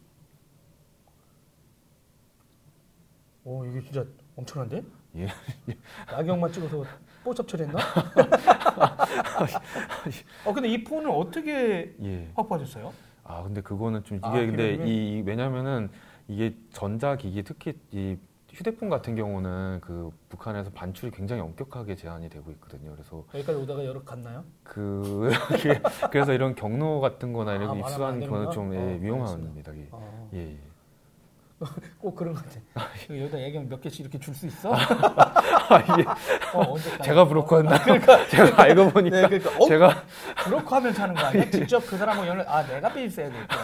오, 이게 진짜 엄청난데? 예. (laughs) 야경만 찍어서 뽀샵 처리했나? (laughs) 어, 근데 이 폰을 어떻게 예. 확보하셨어요? 아 근데 그거는 좀 이게 아, 근데 그러면? 이, 이- 왜냐면은 이게 전자기기 특히 이 휴대폰 같은 경우는 그 북한에서 반출이 굉장히 엄격하게 제한이 되고 있거든요. 그래서 여기까지 오다가 여러 갔나요? 그 (laughs) 그래서 이런 경로 같은 거나 이런 아, 되는구나? 거는 좀 예, 어, 위험합니다. 예. 어, 예. 예. (laughs) 꼭 그런 것 같아. 여기다 야경 몇 개씩 이렇게 줄 수 있어? 아, 예. 어? 제가 브로커였나? 그러니까 (laughs) 제가 알고 보니까 네, 그러니까 어? 제가 브로커 하면 사는 거 아니야? 직접 그 사람하고 연락 아 내가 삐 있어야겠다.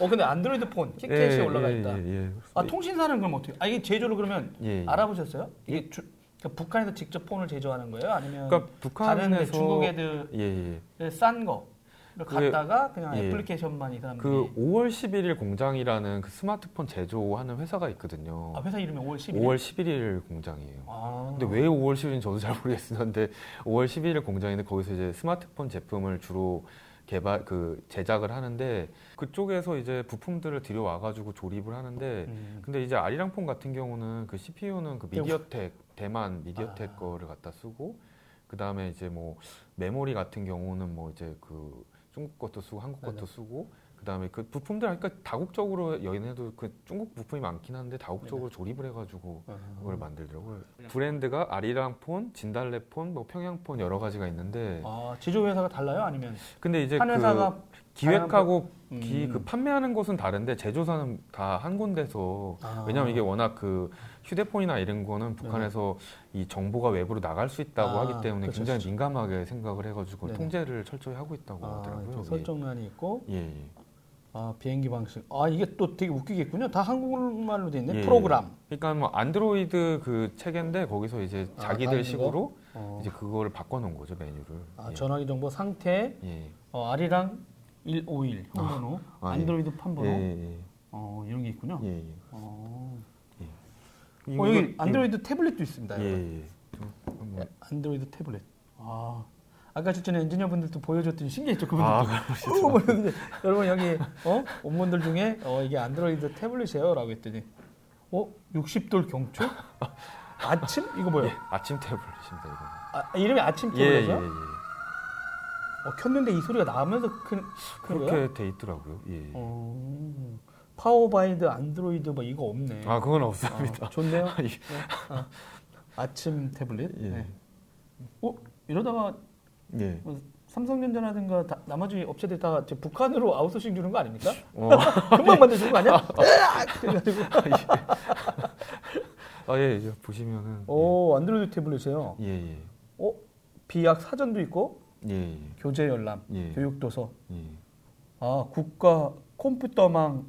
어 근데 안드로이드 폰 키캣이 예, 올라가 예, 있다. 예, 예. 아 통신사는 그럼 어떻게? 아 이게 제조를 그러면 예, 예. 알아보셨어요? 이게 주, 그러니까 북한에서 직접 폰을 제조하는 거예요? 아니면 그러니까 북한에서 중국 애들. 싼 거를 그게- 갖다가 그냥 예. 애플리케이션만 이 사람들이 그 5월 11일 공장이라는 그 스마트폰 제조하는 회사가 있거든요. 아, 회사 이름이 5월 10일. 5월 11일 공장이에요. 아. 근데 왜 5월 10일인지 저도 잘 모르겠는데 5월 11일 공장인데 거기서 이제 스마트폰 제품을 주로 개발 그 제작을 하는데 그쪽에서 이제 부품들을 들여와 가지고 조립을 하는데 음. 근데 이제 아리랑폰 같은 경우는 그 CPU는 그 미디어텍 대만 미디어텍 아. 거를 갖다 쓰고 그 다음에 이제 뭐 메모리 같은 경우는 뭐 이제 그 중국 것도 쓰고 한국 것도 네네. 쓰고 그 다음에 그 부품들 그러니까 다국적으로 얘네도 그 중국 부품이 많긴 한데 다국적으로 조립을 해가지고 아. 그걸 만들더라고요. 브랜드가 아리랑폰, 진달래폰, 뭐 평양폰 여러 가지가 있는데 아 제조 회사가 달라요? 아니면 근데 이제 한그 회사가 기획하고 음. 기, 그 판매하는 곳은 다른데 제조사는 다 한 군데서 아. 왜냐하면 이게 워낙 그 휴대폰이나 이런 거는 북한에서 이 정보가 외부로 나갈 수 있다고 아, 하기 때문에 그렇죠, 굉장히. 민감하게 생각을 해가지고 네네. 통제를 철저히 하고 있다고 아, 하더라고요. 이렇게 설정란이 있고 예, 예. 아, 비행기 방식. 아 이게 또 되게 웃기겠군요. 다 한국말로 돼 있네. 예, 프로그램. 그러니까 뭐 안드로이드 그 체계인데 거기서 이제 아, 자기들 식으로 어. 이제 그거를 바꿔놓은 거죠 메뉴를. 아, 예. 전화기 정보 상태 예. 어, 아리랑 151 현번호 아, 예. 안드로이드 판번호 예, 예, 어, 이런 게 있군요. 예, 예. 어. 어, 여기 안드로이드 태블릿도 있습니다. 예. 예. 안드로이드 태블릿. 아. 아까 전에 엔지니어분들도 보여줬더니 신기했죠 그분들. 아, (laughs) 여러분 여기 어 온문들 중에 어 이게 안드로이드 태블릿이에요라고 했더니 어 60돌 경초 (laughs) 아침 이거 뭐예요? 아침 태블릿입니다 이거. 아, 이름이 아침 예, 예, 태블릿이요? 예. 어, 켰는데 이 소리가 나면서 그, 거야? 그렇게 돼 있더라고요. 예. 어, powered by Android 뭐 이거 없네. 아, 그건 없습니다. 어, 좋네요. (laughs) 예. 네. 아, 아침 태블릿. 예. 네. 어 이러다가 예. 뭐 삼성전자라든가 다- 나머지 업체들 다 북한으로 아웃소싱 주는 거 아닙니까? 어. (laughs) (laughs) 금방 만들어주는 거 아니야? 으악! 그래가지고 아, 예, 이제 보시면은 오 안드로이드 태블릿이에요. 예, 예. 어 비약 사전도 있고 예, 예. 교재 열람, 예. 교육도서, 예. 아 국가 컴퓨터망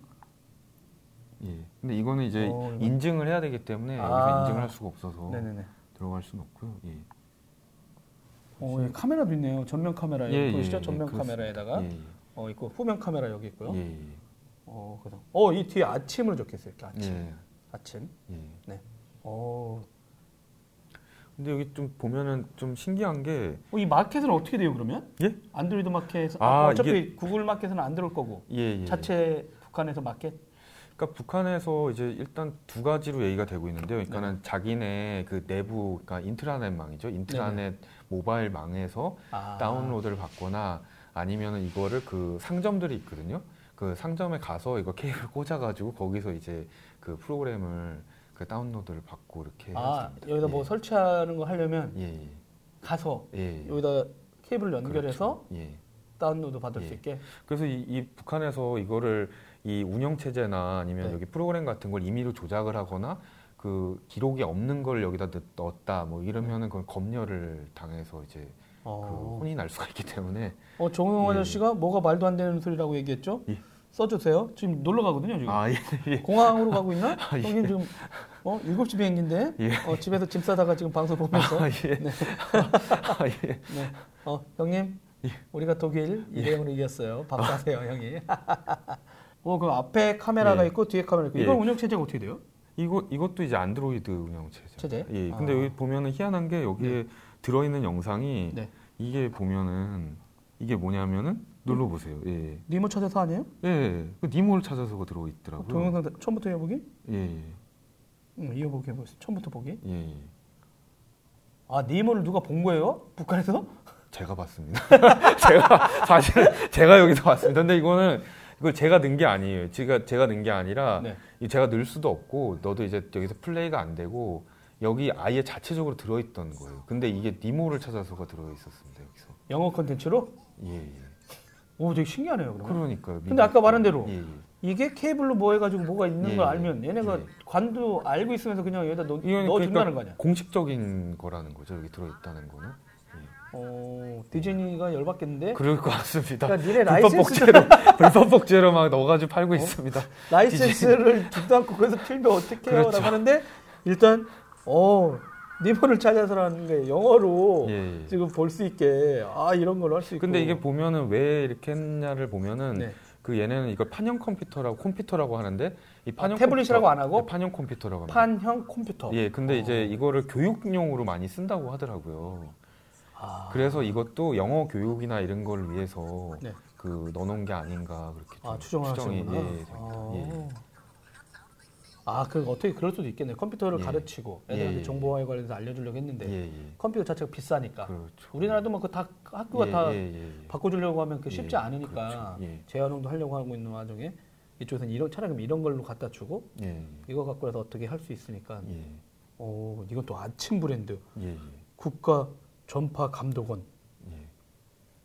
예. 근데 이거는 이제 어, 인증을 해야 되기 때문에 아. 여기서 인증을 할 수가 없어서 네네네. 들어갈 수는 없고요. 예. 어, 예, 카메라도 있네요. 전면 카메라 예, 예, 보이시죠? 예, 전면. 카메라에다가 예, 예. 어 있고 후면 카메라 여기 있고요. 어 그래서 어이 뒤에 아침으로 적혀있어요. 이렇게 아침, 예. 아침. 예. 어, 근데 여기 좀 보면은 좀 신기한 게 어, 이 마켓은 어떻게 돼요 그러면? 예? 안드로이드 마켓. 아, 아, 어차피 이게- 구글 마켓은 안 들어올 거고 예, 예. 자체 북한에서 마켓. 그러니까 북한에서 이제 일단 두 가지로 얘기가 되고 있는데요. 그러니까는 자기네 그 내부 그러니까 인트라넷망이죠. 인트라넷 모바일망에서 아, 다운로드를 받거나 아니면은 이거를 그 상점들이 있거든요. 그 상점에 가서 이거 케이블 꽂아가지고 거기서 이제 그 프로그램을 그 다운로드를 받고 이렇게 아. 여기다 뭐 예. 설치하는 거 하려면 예, 예, 가서 예, 예. 여기다 케이블을 연결해서 그렇죠. 예. 다운로드 받을 예. 수 있게. 그래서 이, 이 북한에서 이거를 이 운영 체제나 아니면 네. 여기 프로그램 같은 걸 임의로 조작을 하거나 그 기록이 없는 걸 여기다 넣- 넣었다 뭐 이러면은 그건 검열을 당해서 이제 그 어, 혼이 날 수가 있기 때문에 어 정용 예. 아저씨가 뭐가 말도 안 되는 소리라고 얘기했죠? 예. 써주세요. 지금 놀러 가거든요 지금. 아 예, 예. 공항으로 가고 있나? 아, 예. 형님 지금 어 7시 비행기인데 예. 어, 집에서 짐 싸다가 지금 방송 보면서 아, 예. 아, 예. (laughs) 네. 어, 형님, 우리가 독일 2대 0으로 이겼어요. 밥 사세요, 형이. (laughs) 어, 그 앞에 카메라가 예. 있고 뒤에 카메라 있고. 예. 이건 운영 체제가 어떻게 돼요? 이거 이것도 이제 안드로이드 운영 체제. 체제? 예. 근데 아. 여기 보면은 희한한 게 여기에 들어 있는 영상이 네. 이게 보면은 이게 뭐냐면은 눌러 보세요. 예. 니모 찾아서 아니에요? 예. 그 니모를 찾아서가 들어 있더라고요. 동영상 다- 처음부터 이어보기? 예. 예. 응, 이어보기 해보세요. 처음부터 보기. 예. 예. 아, 니모를 누가 본 거예요? 북한에서? 제가 봤습니다. (laughs) 제가 사실 제가 여기서 봤습니다. 근데 이거는 이걸 제가 넣은 게 아니에요. 제가 제가 넣은 게 아니라 네. 이 제가 넣을 수도 없고 너도 이제 여기서 플레이가 안 되고 여기 아예 자체적으로 들어있던 거예요. 근데 이게 니모를 찾아서가 들어있었습니다 여기서. 영어 컨텐츠로? 예. 예. 오, 되게 신기하네요, 그러면. 그러니까요. 근데 아까 말한 대로 예, 예. 이게 케이블로 뭐 해가지고 뭐가 있는 예, 걸 예. 알면 얘네가 예. 관도 알고 있으면서 그냥 여기다 넣, 넣어준다는 그러니까 거 아니야? 공식적인 거라는 거죠. 여기 들어있다는 거는. 어, 디즈니가 열받겠는데? 그럴 것 같습니다. 그러니까 니네 불법 라이센스 복제로 불법 복제로 막 넣어가지고 팔고 있습니다. 라이센스를 주도 않고 거기서 틀면 어떡해요? 그렇죠. 라고 하는데 일단 어 니모를 찾아서라는 게 영어로 예, 예. 지금 볼 수 있게 아 이런 걸로 할수 있고 근데 이게 보면은 왜 이렇게 했냐를 보면은 네. 그 얘네는 이걸 판형 컴퓨터라고 컴퓨터라고 하는데 이 판형 아, 태블릿이라고 컴퓨터- 안 하고? 네, 판형 컴퓨터라고 합니다. 판형 컴퓨터 예, 근데 어. 이제 이거를 교육용으로 많이 쓴다고 하더라고요. 아, 그래서 이것도 영어 교육이나 이런 걸 위해서 네. 그 넣어놓은 게 아닌가 그렇게 좀아 추정이 하시는구나 예, 됩니다. 아. 예. 아, 그 어떻게 그럴 수도 있겠네. 컴퓨터를 예. 가르치고 애들한테 예, 예. 정보화에 관해서 알려주려고 했는데 예, 예. 컴퓨터 자체가 비싸니까 그렇죠. 우리나라도 뭐 그 다 학교가 예, 다 예, 예, 예. 바꿔주려고 하면 그 쉽지 예, 않으니까 그렇죠. 예. 재활용도 하려고 하고 있는 와중에 이쪽에서는 이런 차라리 이런 걸로 갖다 주고 예, 이거 갖고 해서 어떻게 할 수 있으니까 예, 오 이건 또 아침 브랜드 예, 예, 국가 전파 감독원 예.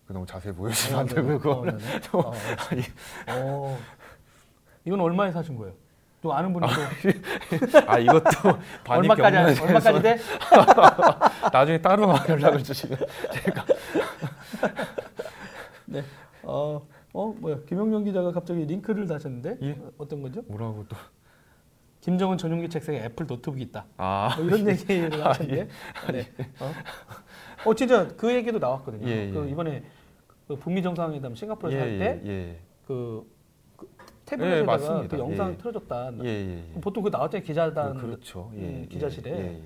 그 너무 자세히 보여주시면 안 되고요. 그거 어, (laughs) 네네. 어, 어. 이건 얼마에 사신 거예요? 또 아는 분이 또 아 이것도 (laughs) 반입 얼마까지 하- 얼마까지 돼? (laughs) 나중에 따로 연락을 주시면 제가 (laughs) 네. 어, 어 뭐야 김영경 기자가 갑자기 링크를 다셨는데 예. 어, 어떤 거죠? 뭐라고 또 김정은 전용기 책상에 애플 노트북이 있다. 아, 뭐 이런 얘기를 하셨는데. 네. 어? 어 진짜 그 얘기도 나왔거든요. 예, 예. 그 이번에 그 북미 정상회담 싱가포르에서 예, 할때 예, 그, 그 예, 태블릿에다가 맞습니다. 그 영상 예. 틀어줬다. 예, 예, 예. 보통 그 나왔잖아요 기자단. 그, 그렇죠. 예, 음, 예, 기자실에. 예,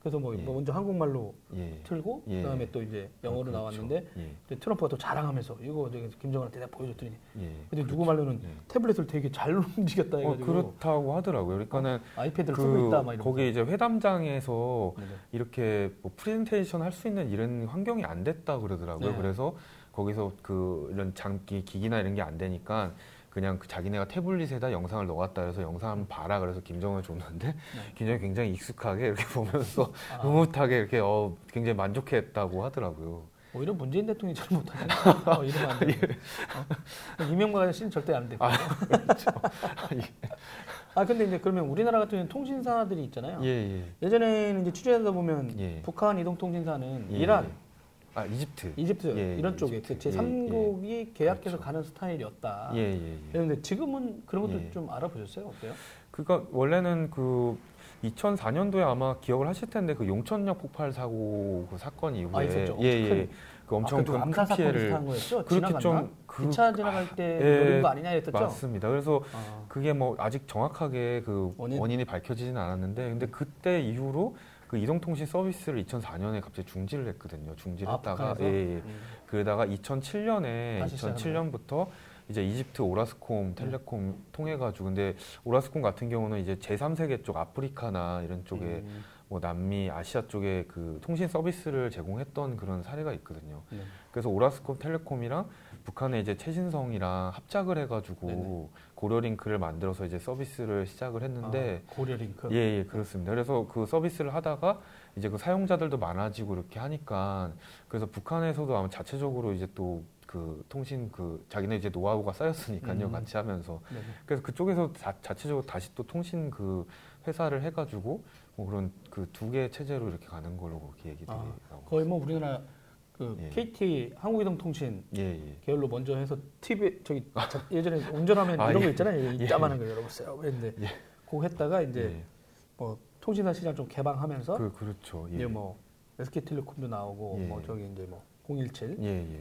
그래서 뭐 예. 먼저 한국말로 예, 예. 틀고 예. 그다음에 또 이제 영어로 그렇죠. 나왔는데 예, 트럼프가 또 자랑하면서 이거 김정은한테 내가 보여줬더니 예. 근데 누구 말로는 예. 태블릿을 되게 잘 (laughs) 움직였다 어, 해가지고 그렇다고 하더라고요. 그러니까는 아이패드를 쓰고 그 있다 막 이러면서 거기 이제 회담장에서 네네. 이렇게 뭐 프레젠테이션 할 수 있는 이런 환경이 안 됐다 그러더라고요. 네. 그래서 거기서 그 이런 장기 기기나 이런 게 안 되니까 그냥 그 자기네가 태블릿에다 영상을 넣었다 그래서 영상 한번 봐라 그래서 김정을 줬는데 (laughs) 김정이 굉장히 익숙하게 이렇게 (laughs) 보면서 아. 흐뭇하게 이렇게 어 굉장히 만족했다고 하더라고요. 오히려 문재인 대통령이 잘 못하네. (laughs) 어, 이러면 안 돼. 어. 이명박 아저씨는 절대 안 되고. 아, 그렇죠. 아 근데 이제 그러면 우리나라 같은 경우는 통신사들이 있잖아요. 예, 예. 예전에는 이제 취재하다 보면 예. 북한 이동통신사는 예, 이란, 예. 아, 이집트. 이집트 예, 이런 쪽에 이집트. 그 제3국이 계약해서 그렇죠. 가는 스타일이었다. 예, 예, 예. 그런데 지금은 그런 것도 예. 좀 알아보셨어요? 어때요? 그러니까 원래는 그 2004년도에 아마 기억을 하실 텐데 그 용천역 폭발 사고 그 사건 이후에 아, 있었죠. 예, 예. 큰- 그 엄청 아, 그큰 암사 사건 비슷한 거였죠? 그렇게 지나갔나? 좀 그- 기차 지나갈 때 예, 노린 거 아니냐 했었죠? 맞습니다. 그래서 아, 그게 뭐 아직 정확하게 그 원인? 이 밝혀지지는 않았는데 근데 그때 이후로 그 이동통신 서비스를 2004년에 갑자기 중지를 했거든요. 중지를 아, 했다가 북한에서? 예, 예. 음. 그러다가 2007년에 다시 시작하는 2007년부터 이제 이집트 오라스콤 텔레콤 통해 가지고 근데 오라스콤 같은 경우는 이제 제3세계 쪽 아프리카나 이런 쪽에 음, 뭐 남미, 아시아 쪽에 그 통신 서비스를 제공했던 그런 사례가 있거든요. 네. 그래서 오라스콤 텔레콤이랑 북한의 이제 최신성이랑 합작을 해가지고 네네. 고려링크를 만들어서 이제 서비스를 시작을 했는데 아, 고려 링크. 예, 예, 그렇습니다. 그래서 그 서비스를 하다가 이제 그 사용자들도 많아지고 이렇게 하니까 그래서 북한에서도 아마 자체적으로 이제 또그 통신 그 자기네 이제 노하우가 쌓였으니까요 음. 같이 하면서 네. 그래서 그쪽에서 자, 자체적으로 다시 또 통신 그 회사를 해가지고 뭐 그런 그 두 개 체제로 이렇게 가는 걸로 그렇게 얘기들이 아, 나오고 거의 뭐 우리나라 그 예. KT 한국이동통신 예, 예. 계열로 먼저 해서 TV 저기 자- 예전에 (laughs) 운전하면 아, 이런 예. 거 있잖아요. 예. 이따만한 거 열어보세요. 그랬는데 예. 그거 했다가 이제 예. 뭐 통신사 시장 좀 개방하면서 그 그렇죠. 예. 이제 뭐 SK텔레콤도 나오고 예. 뭐 저기 이제 뭐 017, 예, 예.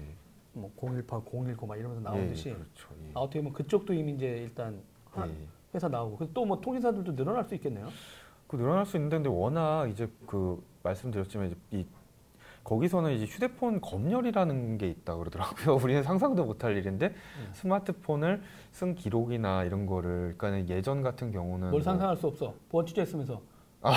뭐 018, 019 막 이러면서 예, 나오듯이 예, 그렇죠. 예. 아, 어떻게 보면 그쪽도 이미 이제 일단 하- 예. 회사 나오고 또뭐 통신사들도 늘어날 수 있겠네요. 그 늘어날 수 있는데 근데 워낙 이제 그 말씀드렸지만 이제 이 거기서는 이제 휴대폰 검열이라는 게 있다 그러더라고요. (laughs) 우리는 상상도 못할 일인데 음. 스마트폰을 쓴 기록이나 이런 거를 그러니까 예전 같은 경우는 뭘 뭐- 상상할 수 없어. 보안 취재했으면서. 아.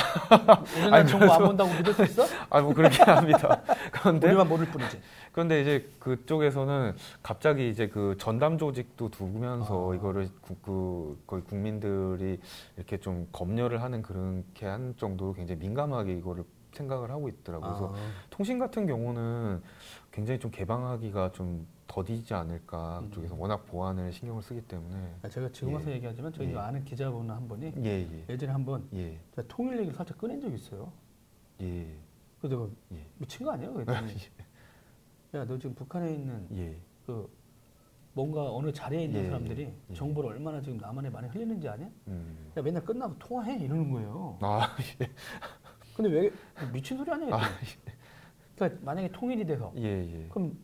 우리나라 아니, 정보 안 본다고 믿을 수 있어? 아, 뭐 그렇게 (laughs) 합니다. 그런데 우리만 모를 뿐이지. 그런데 이제 그쪽에서는 갑자기 이제 그 전담 조직도 두면서 아. 이거를 구- 그 거의 국민들이 이렇게 좀 검열을 하는 그렇게 한 정도로 굉장히 민감하게 이거를 생각을 하고 있더라고요. 그래서 아, 통신 같은 경우는 굉장히 좀 개방하기가 좀 더디지 않을까 음. 그쪽에서 워낙 보안을 신경을 쓰기 때문에 아, 제가 지금 예. 와서 얘기하지만 저희 예. 아는 기자분 한 분이 예예 예 전에 한번 예 통일 얘기를 살짝 꺼낸 적이 있어요. 예 그래서 내가 예. 미친 거 아니야? (laughs) 그랬더니 야 너 지금 북한에 있는 예. 그 뭔가 어느 자리에 있는 예, 사람들이 예. 정보를 얼마나 지금 남한에 많이 흘리는지 아냐? 음. 야 맨날 끝나고 통화해 이러는 거예요. 아, 예. 근데 왜 미친 소리 아니야? 아. 그러니까 만약에 통일이 돼서 예, 예. 그럼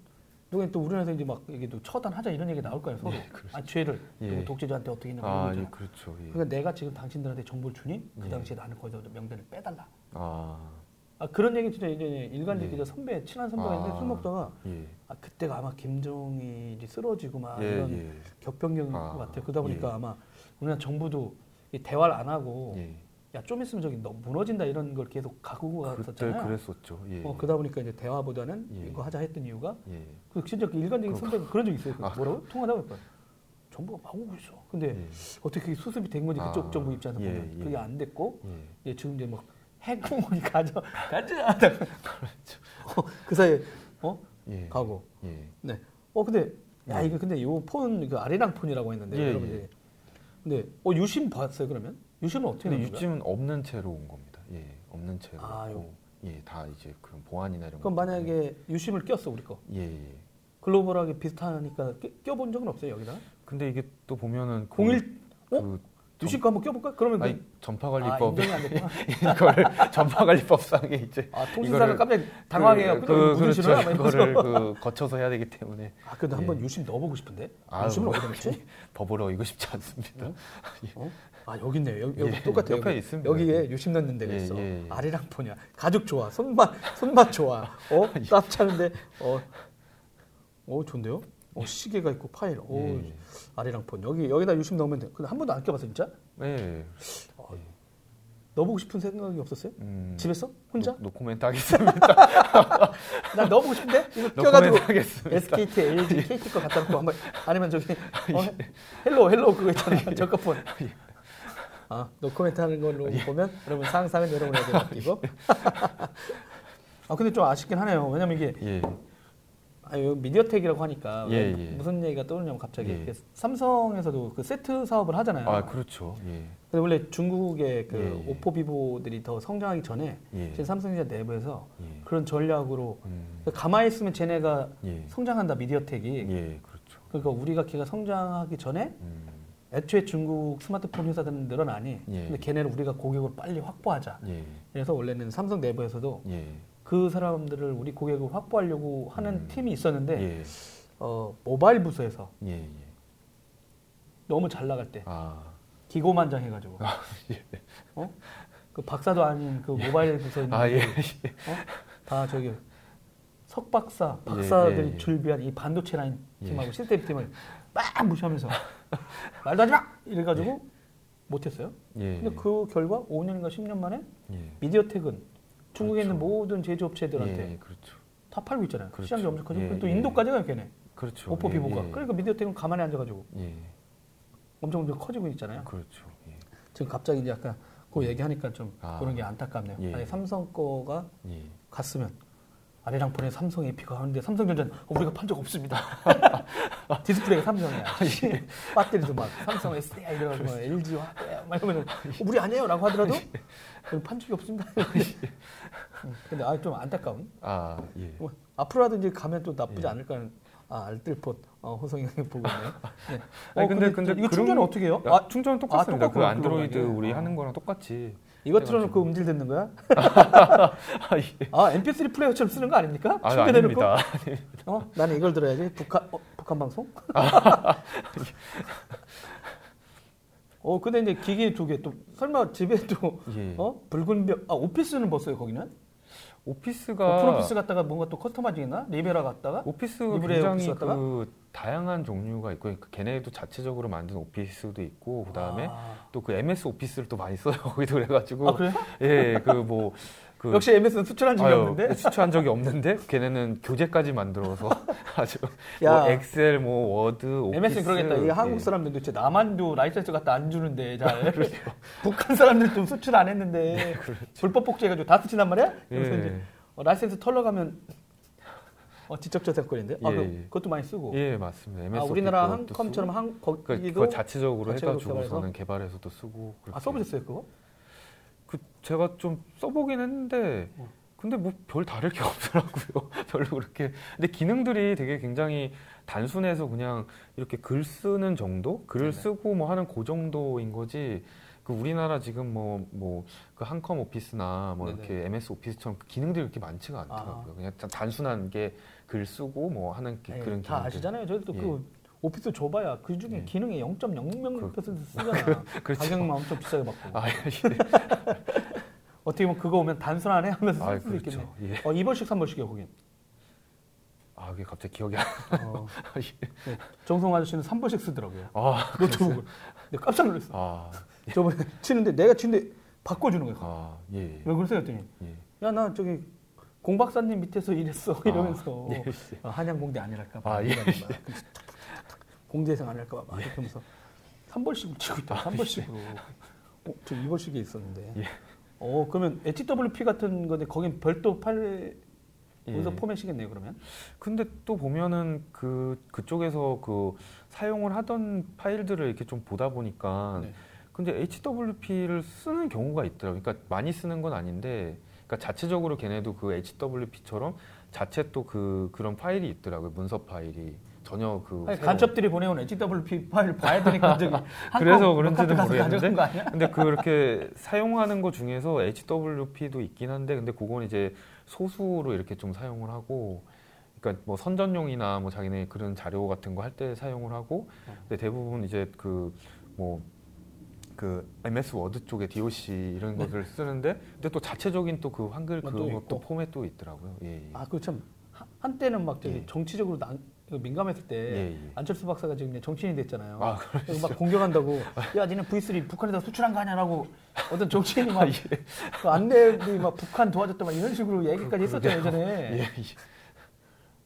누가 또 우리나라에서 이제 막 이게 또 처단하자 이런 얘기 나올 거예요 서로. 예, 그렇죠. 아 죄를 예. 독재자한테 어떻게 있는 아, 거 예, 예. 그렇죠. 예. 그러니까 내가 지금 당신들한테 정보를 주니 그 예. 당시에 나는 거기서 명단을 빼달라. 아, 아 그런 얘기 진짜 예전에 일간지 예. 기자 선배 친한 선배가 있는데 아. 술 먹다가 예. 아 그때가 아마 김정일이 쓰러지고 막 예, 이런 예. 격변기인 아, 것 같아요. 그러다 보니까 예. 아마 우리나라 정부도 이 대화를 안 하고 예. 야 좀 있으면 저기 너 무너진다 이런 걸 계속 그때 갔었잖아요. 그랬었죠. 예. 어 그러다 보니까 이제 대화보다는 예. 이거 하자 했던 이유가 예. 그 진짜 그 일관적인 선배가 그런 적 있어요. 그 아. 뭐라고 통화다 보니까 정부가 막 오고 있어. 근데 예. 어떻게 수습이 된 건지 그쪽 아, 정부 입장에서 예, 보면 예. 그게 안 됐고 예. 지금 이제 뭐 핵공원이 가져 가져 하다가 어, 그 사이에 어 예. 가고 예. 네. 어 근데 야 네. 이거 근데 요 폰 그 아리랑 폰이라고 했는데 예, 여러분들이. 근데 어 유심 봤어요 그러면? 유심은 어떻게 되는? 유찜은 없는 채로 온 겁니다. 예, 없는 채로. 아, 왔고, 예, 다 이제 그런 보안이나 이런 그럼 것 만약에 유심을 꼈어 우리 거. 예, 예. 글로벌하게 비슷하니까 끼- 껴본 적은 없어요 여기다? 근데 이게 또 보면은 그, 01 어? 그 유심 거 한번 껴볼까? 그러면 아니 그, 아 전파관리법에 됐구나. (laughs) 이걸 전파관리법상에 이제 아 통신사가 이거를 깜짝 당황해요. 그, 그, 그, 무슨 그렇죠. 그거를 그 거쳐서 해야 되기 때문에 아 근데 한번 예. 유심 넣어보고 싶은데 아유, 유심을 뭐, 어디다 넣지? 법으로 이거 쉽지 않습니다. 어? (laughs) 아 여기 있네요. 여기, 여기 예, 똑같아요. 옆에 여기, 있습니다. 여기에 유심 넣는 데가 예, 있어. 예, 예. 아리랑 폰이야. 가죽 좋아. 손맛 손맛 좋아. 어? (laughs) 땀 차는데 어. 어 좋은데요? 어 시계가 있고 파일. 오 예. 아리랑 폰 여기 여기다 유심 넣으면 돼. 근데 한 번도 안 껴봤어 진짜? 예. 넣어보고 싶은 생각이 없었어요? 음, 집에서 혼자? 노, 노코멘트 하겠습니다. (laughs) 난 넣어보고 싶은데 이거 껴가지고. SKT, LG, (laughs) KT 거 갖다 놓고 한번 아니면 저기 어, 헬로 헬로 그거 있잖아 저가폰 아 노코멘트 하는 걸로 보면 여러분 상상은 여러분에게 맡기고 (laughs) 아 근데 좀 아쉽긴 하네요 왜냐면 이게 예. 아, 미디어텍이라고 하니까 예, 왜 예. 무슨 얘기가 떠오르냐면 갑자기 예. 삼성에서도 그 세트 사업을 하잖아요 아 그렇죠. 예. 근데 원래 중국의 그 예, 예. 오포 비보들이 더 성장하기 전에 예. 지금 삼성전자 내부에서 예. 그런 전략으로 음, 가만히 있으면 쟤네가 예. 성장한다 미디어텍이 예, 그렇죠. 그러니까 우리가 걔가 성장하기 전에 음, 애초에 중국 스마트폰 회사들은 늘어나니 예. 근데 걔네를 우리가 고객을 빨리 확보하자 예. 그래서 원래는 삼성 내부에서도 예. 그 사람들을 우리 고객을 확보하려고 하는 음. 팀이 있었는데 예. 어, 모바일 부서에서 예. 예. 너무 잘 나갈 때 아. 기고만장해가지고 어? 그 박사도 아닌 그 모바일 부서 있는 아, 예. 어? 다 저기 석 박사 박사들이 예, 예. 준비한 이 반도체 라인 예. 팀하고 시스템 팀을 막 무시하면서 (laughs) (laughs) 말도 하지 마 이래가지고 못했어요. 예. 근데 그 결과 5년인가 10년 만에 예. 미디어텍은 중국에 있는 그렇죠. 모든 제조업체들한테 예, 그렇죠. 다 팔고 있잖아요. 그렇죠. 시장이 엄청 커지고 예, 또 예. 인도까지 가요, 걔네. 그렇죠. 오포 예, 비보가. 예. 그러니까 미디어텍은 가만히 앉아가지고 예. 엄청 엄청 커지고 있잖아요. 그렇죠. 예. 지금 갑자기 이제 약간 그 얘기하니까 좀 아. 그런 게 안타깝네요. 예. 아니 삼성 거가 예. 갔으면 아리랑 폰에 삼성 AP가 하는데 삼성전자는 어, 우리가 판 적 없습니다. (laughs) 디스플레이가 삼성이야. 배터리도 막 삼성 SDI 이러고 뭐 LG 와막 이러면 어, 우리 아니에요라고 하더라도 우리 판 적이 없습니다. 음, 근데 아 좀 안타까운. 아, 예. 뭐, 앞으로라도 이제 가면 또 나쁘지 예. 않을까. 아 알뜰폰 어, 호성이 형이 보고 있네요. 네. 아니, 근데- 근데 이거 그런- 충전은 어떻게 해요? 아, 아, 충전은 똑같습니다. 그 똑같구나, 안드로이드. 우리 아. 하는 거랑 똑같이. 이거 틀어놓고 음질 듣는 거야? (laughs) 아, 예. 아 MP3 플레이어처럼 쓰는 거 아닙니까? 아, 충전해놓고? (laughs) 아닙니다. 어? 나는 이걸 들어야지. 북한, 어, 북한 방송? (laughs) 어, 근데 이제 기계 두 개 또, 설마 집에 또, 예. 어? 붉은별, 아, 오피스는 뭐 써요, 거기는? 오피스가 OpenOffice 갔다가 뭔가 또 customizing 했나? Libre 갔다가? Libre 굉장히 오피스? 그 다양한 종류가 있고 그 걔네도 자체적으로 만든 오피스도 있고 그다음에 아, 또그 MS 오피스를 또 많이 써요. (laughs) 거기도 그래가지고 아, 그래요? 예, 그뭐 그 역시 MS는 수출한 적이 아유, 없는데? 수출한 적이 없는데 걔네는 교재까지 만들어서 (laughs) 아주 야. 뭐 엑셀 뭐 워드 오피스 MS는 그러겠다. 이 한국 예. 사람들 도대체 남한도 라이센스 갖다 안 주는데 잘. (laughs) 북한 사람들도 수출 안 했는데 불법 복제해가지고 다 수출한 말이야? 그래서 이제 예. 어, 라이센스 털러 가면 어, 지적재산권인데? 아, 예, 그, 예. 그것도 많이 쓰고. 예 맞습니다. MS 아, 우리나라 한컴처럼 한 그, 거기도 그거 자체적으로 자체적으로 해가지고서는 개발해서도 쓰고 아. 써보셨어요 그거? 그 제가 좀 써보긴 했는데 어. 근데 뭐 별 다를 게 (laughs) 없더라고요. (laughs) 별로 그렇게. 근데 기능들이 되게 굉장히 단순해서 그냥 이렇게 글 쓰는 정도, 글을 네네. 쓰고 뭐 하는 그 정도인 거지. 그 우리나라 지금 뭐 뭐 그 한컴 오피스나 뭐 네네. 이렇게 MS 오피스처럼 그 기능들이 그렇게 많지가 않더라고요. 아. 그냥 단- 단순한 게 글 쓰고 뭐 하는 게 에이, 그런 다 기능들. 아시잖아요. 저희도 예. 그 오피스 줘봐야 그 중에 예. 기능이 0.00% 그- 쓰잖아. 그렇죠. 가격만 엄청 비싸게 받고. 아, 예. (laughs) 어떻게 보면 그거 오면 단순하네 하면서 아, 쓸 수도 있겠네. 그렇죠. 예. 어, 2번씩 3번씩이요 거긴. 아, 그게 갑자기 기억이 안 어, 나. (laughs) 네. 정성 아저씨는 3번씩 쓰더라고요. 아, 노트북을. 내가 깜짝 놀랐어. 아, 저번에 치는데 내가 치는데 바꿔주는 거야. 아, 예. 왜 그러세요? 했더니 예. 야 나 저기 공 박사님 밑에서 일했어 이러면서 예. 어, 한양공대 아니랄까 봐 아, 예. 공대생 아니랄까 봐 막 이렇게 하면서 3번씩을 치고 있다 3번씩으로 어, 저 2번씩에 있었는데 예. 어 그러면 HWP 같은 건데 거긴 별도 팔 예. 문서 포맷이겠네요 그러면. 근데 또 보면은 그 그쪽에서 그 사용을 하던 파일들을 이렇게 좀 보다 보니까 네. 근데 HWP를 쓰는 경우가 있더라고요. 그러니까 많이 쓰는 건 아닌데 그러니까 자체적으로 걔네도 그 HWP처럼 자체 또 그 그런 파일이 있더라고요. 문서 파일이 전혀 그 아니, 간첩들이 보내온 HWP 파일을 봐야 되니까 저기 (laughs) 그래서 그런지는 가서 모르겠는데. 거 아니야? 근데 그렇게 사용하는 것 중에서 HWP도 있긴 한데 근데 그건 이제 소수로 이렇게 좀 사용을 하고 그러니까 뭐 선전용이나 뭐 자기네 그런 자료 같은 거 할 때 사용을 하고 어. 근데 대부분 이제 그 뭐 그 MS 워드 쪽에 DOC 이런 네. 것을 쓰는데 근데 또 자체적인 또 그 한글 또 그런 있고. 것도 포맷도 있더라고요. 예. 예. 아, 그 참 한때는 막 저기 예. 정치적으로 난, 이거 민감했을 때 예, 예. 안철수 박사가 지금 정치인이 됐잖아요. 아, 그래서 막 공격한다고 (laughs) 야, 니네 V3 북한에다 수출한 거 아니야라고 어떤 정치인이 (laughs) 아, 막 예. 그 안내들이 막 북한 도와줬다 막 이런 식으로 얘기까지 했었잖아요 예전에. (laughs) 예. 예.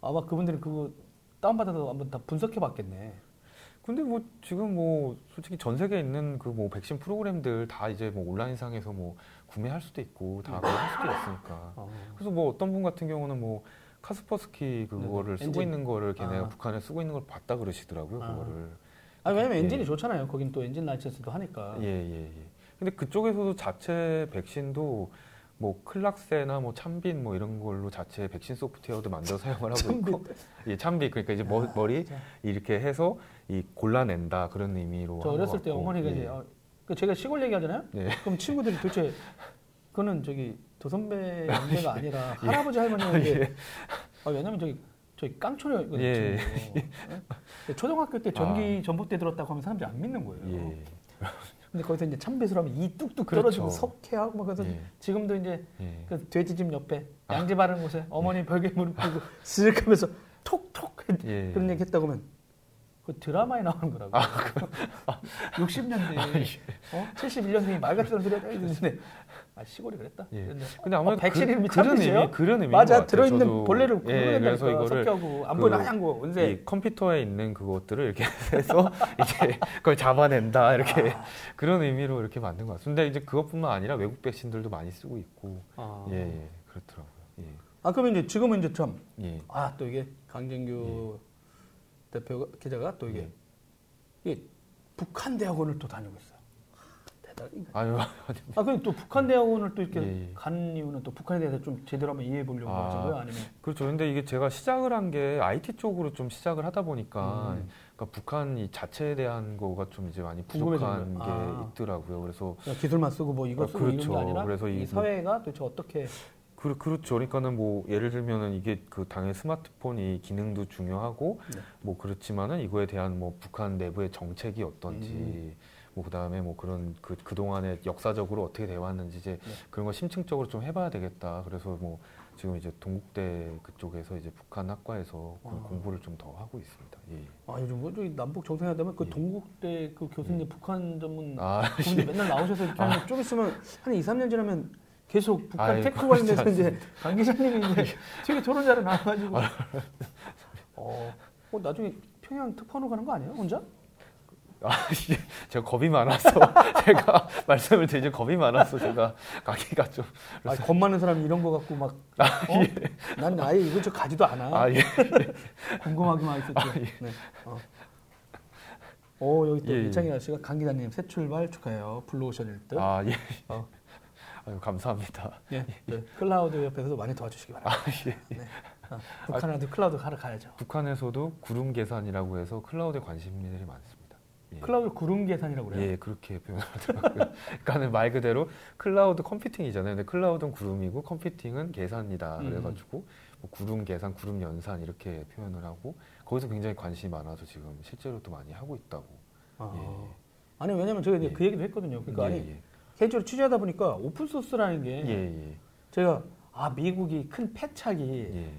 아마 그분들은 그거 다운받아서 한번 다 분석해 봤겠네. 근데 뭐 지금 뭐 솔직히 전 세계에 있는 그 뭐 백신 프로그램들 다 이제 뭐 온라인상에서 뭐 구매할 수도 있고 다 할 수도 있으니까. 어. 그래서 뭐 어떤 분 같은 경우는 뭐 카스퍼스키 그거를 네, 쓰고. 있는 거를 걔네가 아. 북한에 쓰고 있는 걸 봤다 그러시더라고요. 아. 그거를. 아 왜냐면 예. 엔진이 좋잖아요. 거긴 또 엔진 라이센스도 하니까. 예, 예, 예. 근데 그쪽에서도 자체 백신도 뭐 클락새나 뭐 참빗 뭐 이런 걸로 자체 백신 소프트웨어도 만들어 사용을 하고 있고 예, 참빗 그러니까 이제 머, 머리 진짜. 이렇게 해서 이 골라낸다 그런 의미로 저 어렸을 때 어머니가 예. 이제 어, 그 제가 시골 얘기하잖아요. 예. 그럼 친구들이 도대체 그거는 저기 도선배 연배가 (laughs) 아니라 예. 할아버지 할머니인데 아, 왜냐면 저기 저희 깡촌이거든요. 예. 친구. 초등학교 때 전기 전봇 대 들었다고 하면 사람들이 안 믿는 거예요. 예. 근데 거기서 이제 참배수를 하면 이 뚝뚝 그렇죠. 떨어지고 석회하고 막 그래서 예. 지금도 이제 예. 그 돼지집 옆에 양지 바른 곳에 어머니 벽에 무릎 꿇고 쓱 하면서 톡톡 예. 그런 얘기 했다고 하면 그 드라마에 나오는 거라고. 아, 60년대, 어? 71년생이 말 같은 소리 하다 이러는데 아 시골이 그랬다. 예. 근데 근데 아무래도 백신 그, 이름이 그런 참이세요? 의미, 그런 의미 맞아 들어있는 벌레를 예, 구분해야 그래서 이거를 석회하고 안 그 보이는 하얀 거 언제 이 컴퓨터에 있는 그것들을 이렇게 (laughs) 해서 이제 그걸 잡아낸다 이렇게 아. 그런 의미로 이렇게 만든 것 같습니다. 근데 이제 그것뿐만 아니라 외국 백신들도 많이 쓰고 있고 아. 예, 예 그렇더라고요. 예, 아 그러면 이제 지금은 이제 참 예. 아또 이게 강정규 대표 기자가 또 이게 예. 이게 북한 대학원을 또 다니고 있어 요. 대단히. 아유, (laughs) 아 그럼 또 북한 대학원을 또 이렇게 예, 예. 간 이유는 또 북한에 대해서 좀 제대로 한번 이해해 보려고 아. 거예요? 아니면 그렇죠. 근데 이게 제가 시작을 한 게 IT 쪽으로 좀 시작을 하다 보니까 음. 그러니까 북한 이 자체에 대한 거가 좀 이제 많이 부족한 게. 아. 있더라고요. 그래서 기술만 쓰고 뭐 이거 아, 쓰고 이런 게 그렇죠. 아니라 그래서 이 이 사회가 도대체 어떻게 그, 그렇죠. 그러니까는 뭐 예를 들면은 이게 그 당연히 스마트폰이 기능도 중요하고 네. 뭐 그렇지만은 이거에 대한 뭐 북한 내부의 정책이 어떤지 음. 뭐 그다음에 뭐 그런 그 그동안에 역사적으로 어떻게 돼 왔는지 이제 네. 그런 걸 심층적으로 좀 해봐야 되겠다. 그래서 뭐 지금 이제 동국대 그쪽에서 이제 북한 학과에서 그 아. 공부를 좀 더 하고 있습니다. 예. 아 요즘 뭐 저기 남북 정상회담에 그 예. 동국대 그 교수님 북한 전문 아, 그분들 맨날 나오셔서 이렇게 하면 좀 있으면 한 2, 3년 지나면 계속 북한 아이, tech 관련해서 이제 강 기자님이 이제 되게 토론자로 나와가지고 (laughs) 어, 어 나중에 평양 특파원으로 가는 거 아니에요 혼자? 아, 예. 제가 겁이 많아서 (laughs) 제가 말씀을 드리지 겁이 많아서 제가 가기가 좀 아, 겁 많은 사람이 이런 거 갖고 막 (laughs) 어? 난 아예 이거 저 가지도 않아 아, 예. (laughs) 궁금하기만 했었지 아, 예. 네. 어. 어 여기 또 예, 예. 이창희 아저씨가 강 기자님 새 출발 축하해요 blue ocean 1등 아, 예. 어. 아유, 감사합니다. 예, 네. 클라우드 옆에서도 많이 도와주시기 바랍니다. 아, 예. 네. 어, 북한에도 클라우드 하러 가야죠. 북한에서도 구름 계산이라고 해서 cloud에 관심들이 많습니다. 예. 클라우드 구름 계산이라고 그래요. 예, 그렇게 표현하더라고요. (laughs) 그러니까는 말 그대로 cloud computing이잖아요. 근데 cloud는 구름이고 computing은 계산이다. 음. 그래가지고 뭐 구름 계산, 구름 연산 이렇게 표현을 하고 거기서 굉장히 관심이 많아서 지금 실제로 또 많이 하고 있다고. 아. 예. 아니 왜냐면 이제 예. 그 얘기도 했거든요. 그러니까 예, 아니 예. 개인적으로 취재하다 보니까 open source라는 게 예, 예, 제가 아 미국이 큰 패착이 예.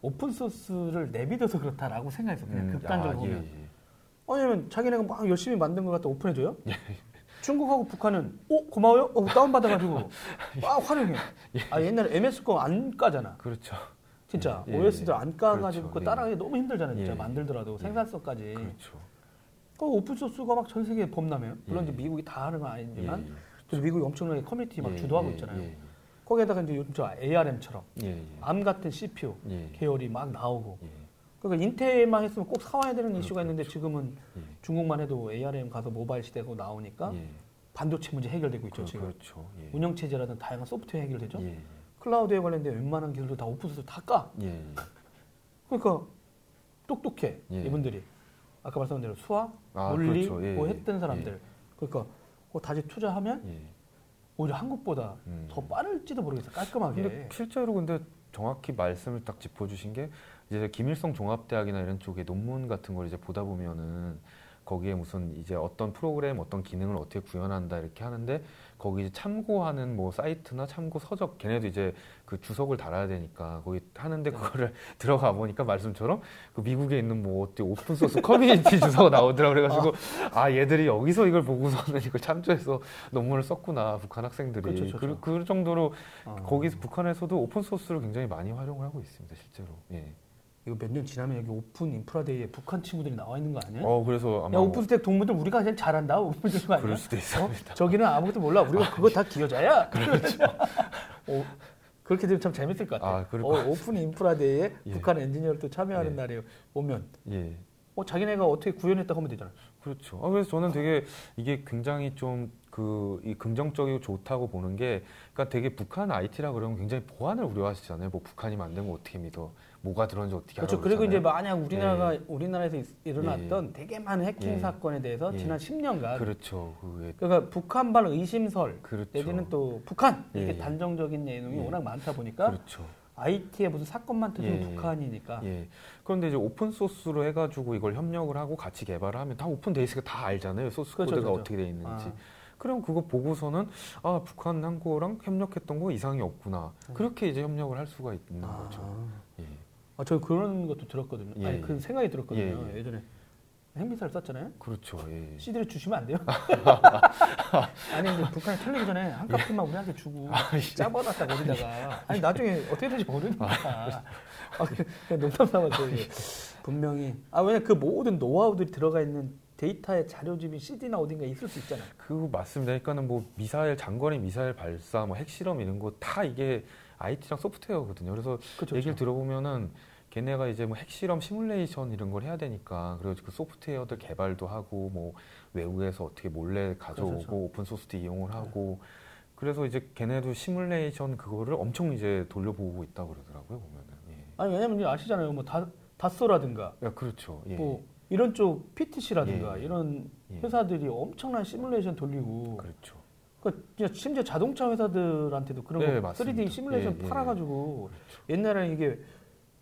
open source를 내비둬서 그렇다라고 생각했어요. 그냥 음, 극단적으로 아, 보면. 예, 예. 왜냐면 자기네가 막 열심히 만든 것 갖다 오픈해줘요. 중국하고 북한은 어 고마워요. 어 다운 받아가지고 (laughs) 막 활용해. 아 옛날에 MS 거 안 까잖아. 그렇죠. 진짜 예, 예, OS들 예. 안 까가지고 그렇죠. 예. 따라가기 너무 힘들잖아요. 진짜 예, 예. 만들더라도 예. 생산성까지. 그렇죠. 그 open source가 막 전 세계에 범람해요. 물론 예. 이제 미국이 다 하는 건 예, 아니지만 예. 그래도 미국이 엄청나게 커뮤니티 막 예, 주도하고 예, 있잖아요. 예, 예. 거기에다가 이제 요즘 저 ARM처럼 예, 예. ARM 같은 CPU 예. 계열이 막 나오고 예. 그러니까 인텔만 했으면 꼭 사와야 되는 이슈가 그렇죠. 있는데 지금은 예. 중국만 해도 ARM 가서 모바일 시대가 나오니까 예. 반도체 문제 해결되고 있죠 그, 지금 그렇죠. 예. 운영 체제라든가 다양한 소프트웨어 해결되죠 예. cloud에 관련된 웬만한 기술도 다 open source 다 까. 예. 예. 그러니까 똑똑해 예. 이분들이 아까 말씀드린 대로 수학, 아, 물리 그렇죠. 예, 뭐 예. 했던 사람들 그러니까 다시 투자하면 예. 오히려 한국보다 음. 더 빠를지도 모르겠어 깔끔하게 근데 실제로 근데 정확히 말씀을 딱 짚어주신 게 이제 김일성 종합대학이나 이런 쪽의 논문 같은 걸 이제 보다 보면은 거기에 무슨 이제 어떤 프로그램 어떤 기능을 어떻게 구현한다 이렇게 하는데 거기 참고하는 뭐 사이트나 참고 서적 걔네도 이제 그 주석을 달아야 되니까 거기 하는데 네. 그거를 (laughs) 들어가 보니까 말씀처럼 그 미국에 있는 뭐 어때 오픈 소스 커뮤니티 (laughs) 주소가 나오더라 그래가지고 아 얘들이 여기서 이걸 보고서는 이걸 참조해서 논문을 썼구나 북한 학생들이 그렇죠. 그, 그 정도로 어. 거기서 북한에서도 open source를 굉장히 많이 활용을 하고 있습니다, 실제로. 예. 이거 몇 년 지나면 여기 OpenInfra Day에 북한 친구들이 나와 있는 거 아니야? 어, 그래서 아마 야 OpenStack 동문들 우리가 그냥 잘한다 OpenStack 거 아니야? 그럴 수도 어? 있습니다. 저기는 아무것도 몰라 우리가 그거 다 기여자야 (laughs) 그렇죠 어, 그렇게 되면 참 재밌을 것 같아 아, 그럴 어, 것 OpenInfra Day에 예. 북한 엔지니어도 참여하는 예. 날에 오면 예. 어, 자기네가 어떻게 구현했다고 하면 되잖아 그렇죠. 아, 그래서 저는 되게 이게 굉장히 좀 그 이 긍정적이고 좋다고 보는 게 그러니까 되게 북한 IT라 그러면 굉장히 보안을 우려하시잖아요. 뭐 북한이 만든 거 어떻게 믿어? 뭐가 들었는지 어떻게 그렇죠. 그리고 이제 그러잖아요. 만약 우리나라가 우리나라에서 있- 일어났던 되게 많은 해킹 예. 사건에 대해서 예. 지난 10년간 그렇죠. 그게 그러니까 북한발 의심설 그렇죠. 내지는 또 북한 이렇게 예. 단정적인 내용이 예. 워낙 많다 보니까 그렇죠. IT에 무슨 사건만 터지면 예. 북한이니까 예. 그런데 이제 open source로 해가지고 이걸 협력을 하고 같이 개발을 하면 다 오픈 돼 있으니까 다 알잖아요. 소스 그렇죠, 코드가 그렇죠. 어떻게 돼 있는지. 아. 그럼 그거 보고서는 아 북한 한 거랑 협력했던 거 이상이 없구나. 그렇게 이제 협력을 할 수가 있는 아. 거죠. 예. 아, 저 그런 것도 들었거든요. 예, 아니 예. 그 생각이 들었거든요. 예, 예. 예, 전에 핵미사일 쐈잖아요. 그렇죠. 예. CD를 주시면 안 돼요? (laughs) 아니 근데 북한에 텔레비전에 한 값만 우리한테 주고 짜버놨다 거기다가 아니 나중에 어떻게 될지 모르니까 아, 그- 그냥 농담 삼아서 이게 분명히 아 왜냐 그 모든 노하우들이 들어가 있는 데이터의 자료집이 CD나 어딘가 있을 수 있잖아요. 그 맞습니다. 그러니까는 뭐 미사일 장거리 미사일 발사, 뭐 핵실험 이런 거 다 이게 IT랑 소프트웨어거든요. 그래서 그렇죠. 얘기를 들어보면은 걔네가 이제 뭐 핵실험 시뮬레이션 이런 걸 해야 되니까 그래서 그 소프트웨어들 개발도 하고 뭐 외국에서 어떻게 몰래 가져오고 그렇죠. open source도 이용을 하고 그래서 이제 걔네도 시뮬레이션 그거를 엄청 이제 돌려보고 있다고 그러더라고요 보면은. 예. 아니 왜냐면 아시잖아요. 뭐 다, 다소라든가 야, 그렇죠. 예. 뭐 이런 쪽 PTC라든가 예. 이런 예. 회사들이 엄청난 시뮬레이션 돌리고 그렇죠. 그러니까 심지어 자동차 회사들한테도 그런 네, 거 맞습니다. 3D 시뮬레이션 예, 예. 팔아가지고 옛날에는 이게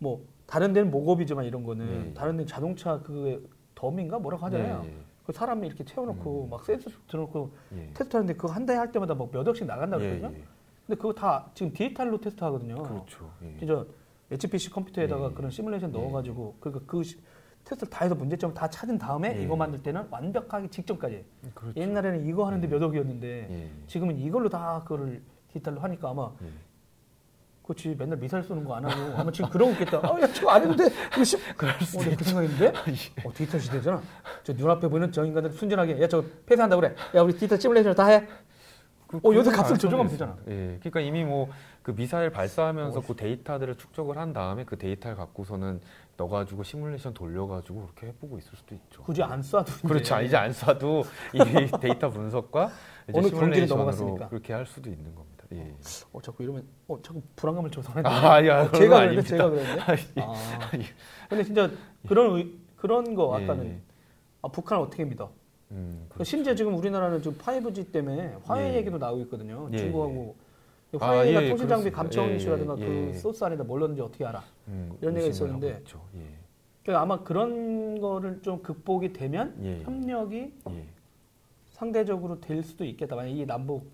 뭐 다른 데는 목업이지만 이런 거는 예. 다른 데는 자동차 그 덤인가 뭐라고 하잖아요. 예, 그 사람이 이렇게 채워놓고 음. 막 센서 들어놓고 예. 예. 테스트하는데 그거 한 달 할 때마다 막 몇 억씩 나간다 예, 그러거든요. 예. 근데 그거 다 지금 디지털로 테스트하거든요. 그렇죠. 예. 진짜 HPC 컴퓨터에다가 예. 그런 시뮬레이션 예. 넣어가지고 그러니까 그 시- 테스트를 다 해서 문제점을 다 찾은 다음에 예. 이거 만들 때는 완벽하게 직전까지. 그렇죠. 옛날에는 이거 하는데 예. 몇 억이었는데 예. 지금은 이걸로 다 그거를 디지털로 하니까 아마 예. 그렇지 맨날 미사일 쏘는 거 안 하고 아마 지금 그러고 있겠다. 아, 야 저거 이거 십. (laughs) 그럴 어, 수도 내가 그 생각했는데 (laughs) 어, 디지털 시대잖아. 저 눈앞에 보이는 저 인간들 순진하게 야저 폐쇄한다 그래. 야 우리 디지털 시뮬레이션 다 해. 그, 어, 요새 값을 조정하면. 되잖아. 예, 그러니까 이미 뭐 그 미사일 발사하면서 어, 그 데이터들을 축적을 한 다음에 그 데이터를 갖고서는 넣어가지고 시뮬레이션 돌려가지고 그렇게 해보고 있을 수도 있죠. 굳이 안 쏴도 그렇죠. 이제 안 쏴도 이 데이터 분석과 이제 (laughs) 어느 시뮬레이션으로 넘어갔으니까. 그렇게 할 수도 있는 겁니다. 예. 어 자꾸 이러면 어 자꾸 불안감을 조성하는 아, 야, 어, 제가 거 그랬는데 제가. 그랬는데. (laughs) 아. 근데 진짜 그런 의- 그런 거 아까는 예, 아, 북한을 어떻게 믿어? 음, 그 심지어 지금 우리나라는 지금 5G 때문에 화웨이 예. 얘기도 나오고 있거든요. 예, 중국하고 아, 예, 통신 장비 그렇습니다. 감청 예, 이슈라든가 예, 그 예. 소스 안에다 뭘 넣는지 어떻게 알아? 음, 이런 얘기가 있었는데. 예. 그러니까 아마 그런 거를 좀 극복이 되면 예. 협력이 예. 상대적으로 될 수도 있겠다. 만약 이 남북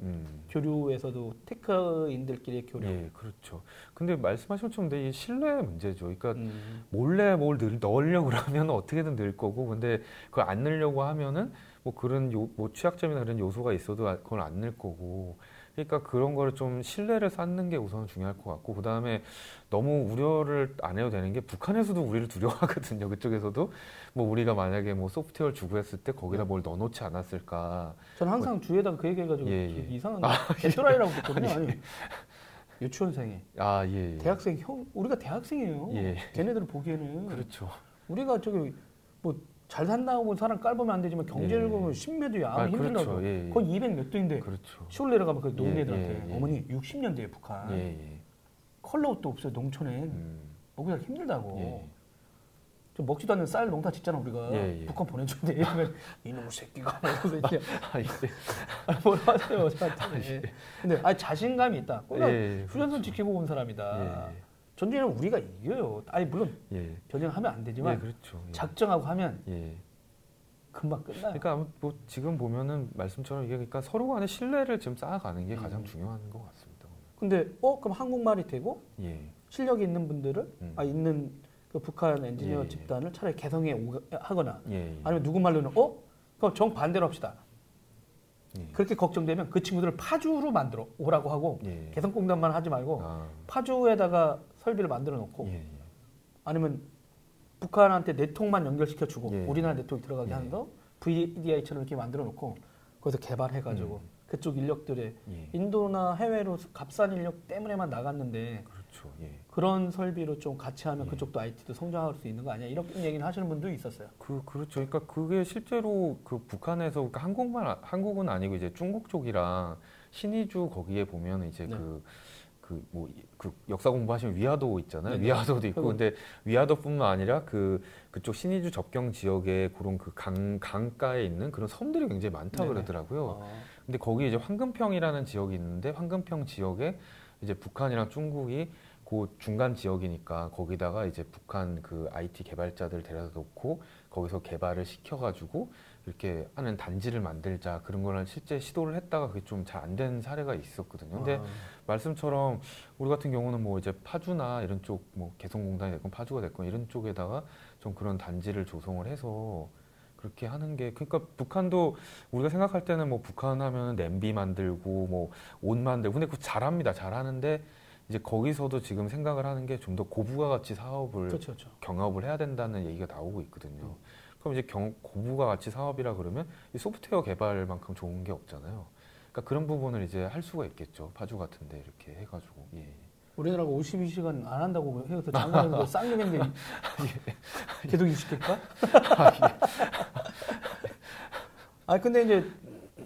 음. 교류에서도 테크인들끼리의 교류. 예, 그렇죠. 근데 말씀하신 것처럼 근데 이 신뢰 문제죠. 그러니까 음. 몰래 뭘 늘, 넣으려고 그러면 어떻게든 늘 거고 근데 그걸 안 넣으려고 하면은 뭐 그런 요, 뭐 취약점이나 그런 요소가 있어도 아- 그걸 안 넣을 거고 그러니까 그런 거를 좀 신뢰를 쌓는 게 우선 중요할 것 같고 그 다음에 너무 우려를 안 해도 되는 게 북한에서도 우리를 두려워하거든요. 그쪽에서도 뭐 우리가 만약에 뭐 소프트웨어를 주고 했을 때 거기다 뭘 넣어놓지 않았을까. 저는 항상 주위에다가 그 얘기해가지고 예, 예. 이상한 (laughs) 개또라이라고 했거든요. 아니, 유치원생이 아 예. 예. 대학생 형 우리가 대학생이에요. 예. 걔네들 보기에는 그렇죠. 우리가 저기 뭐 잘 산다고 사람 깔보면 안 되지만 경제를 예. 보면 10몇도야 아, 아무 힘들다고 그렇죠. 예, 예. 거의 200 몇 도인데 그렇죠. 시골 내려가면 그 노인 예, 예, 예. 어머니 60년대에 북한 예, 예. 컬러 옷도 없어요 농촌엔 음, 먹기가 힘들다고 예. 좀 먹지도 않는 쌀 농사 짓잖아 우리가 예, 예. 북한 보내주는데 이러면 (laughs) 이놈의 새끼가 (laughs) 아, (laughs) 예. 아니, 뭐라 하세요 저한테 근데 아니 자신감이 있다 꼭 예, 휴전선 지키고 온 사람이다 예. 전쟁은 우리가 이겨요 아니 물론 예. 전쟁하면 안 되지만 예, 그렇죠. 예. 작정하고 하면 예. 금방 끝나요 그러니까 뭐 지금 보면은 말씀처럼 이게 그러니까 서로 간의 신뢰를 좀 쌓아가는 게 가장 음. 중요한 것 같습니다. 근데 어 그럼 한국말이 되고 예. 실력이 있는 분들을 음. 아 있는 그 북한 엔지니어 예, 예. 집단을 차라리 개성에 오- 하거나. 아니면 누구 말로는 어 그럼 정 반대로 합시다 예. 그렇게 걱정되면 그 친구들을 파주로 만들어 오라고 하고 예. 개성공단만 하지 말고 아, 파주에다가 설비를 만들어 놓고 예. 예. 아니면 북한한테 네트워크만 연결시켜 주고 예. 우리나라 네트워크 들어가게 예. 하는 거 VDI처럼 이렇게 만들어 놓고 거기서 개발해 가지고 음. 그쪽 인력들의 예. 인도나 해외로 값싼 인력 때문에만 나갔는데 그렇죠. 예. 그런 설비로 좀 같이 하면 예. 그쪽도 IT도 성장할 수 있는 거 아니야? 이렇게 얘기를 하시는 분도 있었어요. 그 그렇죠. 그러니까 그게 실제로 그 북한에서 그러니까 한국만 아- 한국은 아니고 이제 중국 쪽이랑 신의주 거기에 보면 이제 네. 그그뭐 그 역사 공부하시면 위화도 있잖아요. 네, 네. 위화도도 있고 근데 위화도뿐만 아니라 그 그쪽 신의주 접경 지역에 그런 그 강 강가에 있는 그런 섬들이 굉장히 많다 네네. 그러더라고요. 어, 근데 거기 이제 황금평이라는 지역이 있는데 황금평 지역에 이제 북한이랑 중국이 그 중간 지역이니까 거기다가 이제 북한 그 IT 개발자들 데려다 놓고 거기서 개발을 시켜가지고 이렇게 하는 단지를 만들자 그런 거를 실제 시도를 했다가 그게 좀 잘 안 된 사례가 있었거든요. 근데 아, 말씀처럼 우리 같은 경우는 뭐 이제 파주나 이런 쪽 뭐 개성공단이 됐건 파주가 됐건 이런 쪽에다가 좀 그런 단지를 조성을 해서 그렇게 하는 게 그러니까 북한도 우리가 생각할 때는 뭐 북한 하면은 냄비 만들고 뭐 옷 만들고 근데 그거 잘합니다 잘하는데 이제 거기서도 지금 생각을 하는 게 좀 더 고부가 가치 사업을 그렇죠, 그렇죠. 경업을 해야 된다는 얘기가 나오고 있거든요. 그럼 이제 경, 고부가 가치 사업이라 그러면 이 소프트웨어 개발만큼 좋은 게 없잖아요. 그러니까 그런 부분을 이제 할 수가 있겠죠. 파주 같은데 이렇게 해가지고 예. 우리나라가 52시간 안 한다고 해서 장관님도 쌍욕인데 (laughs) 계속 이시킬까? 아 근데 이제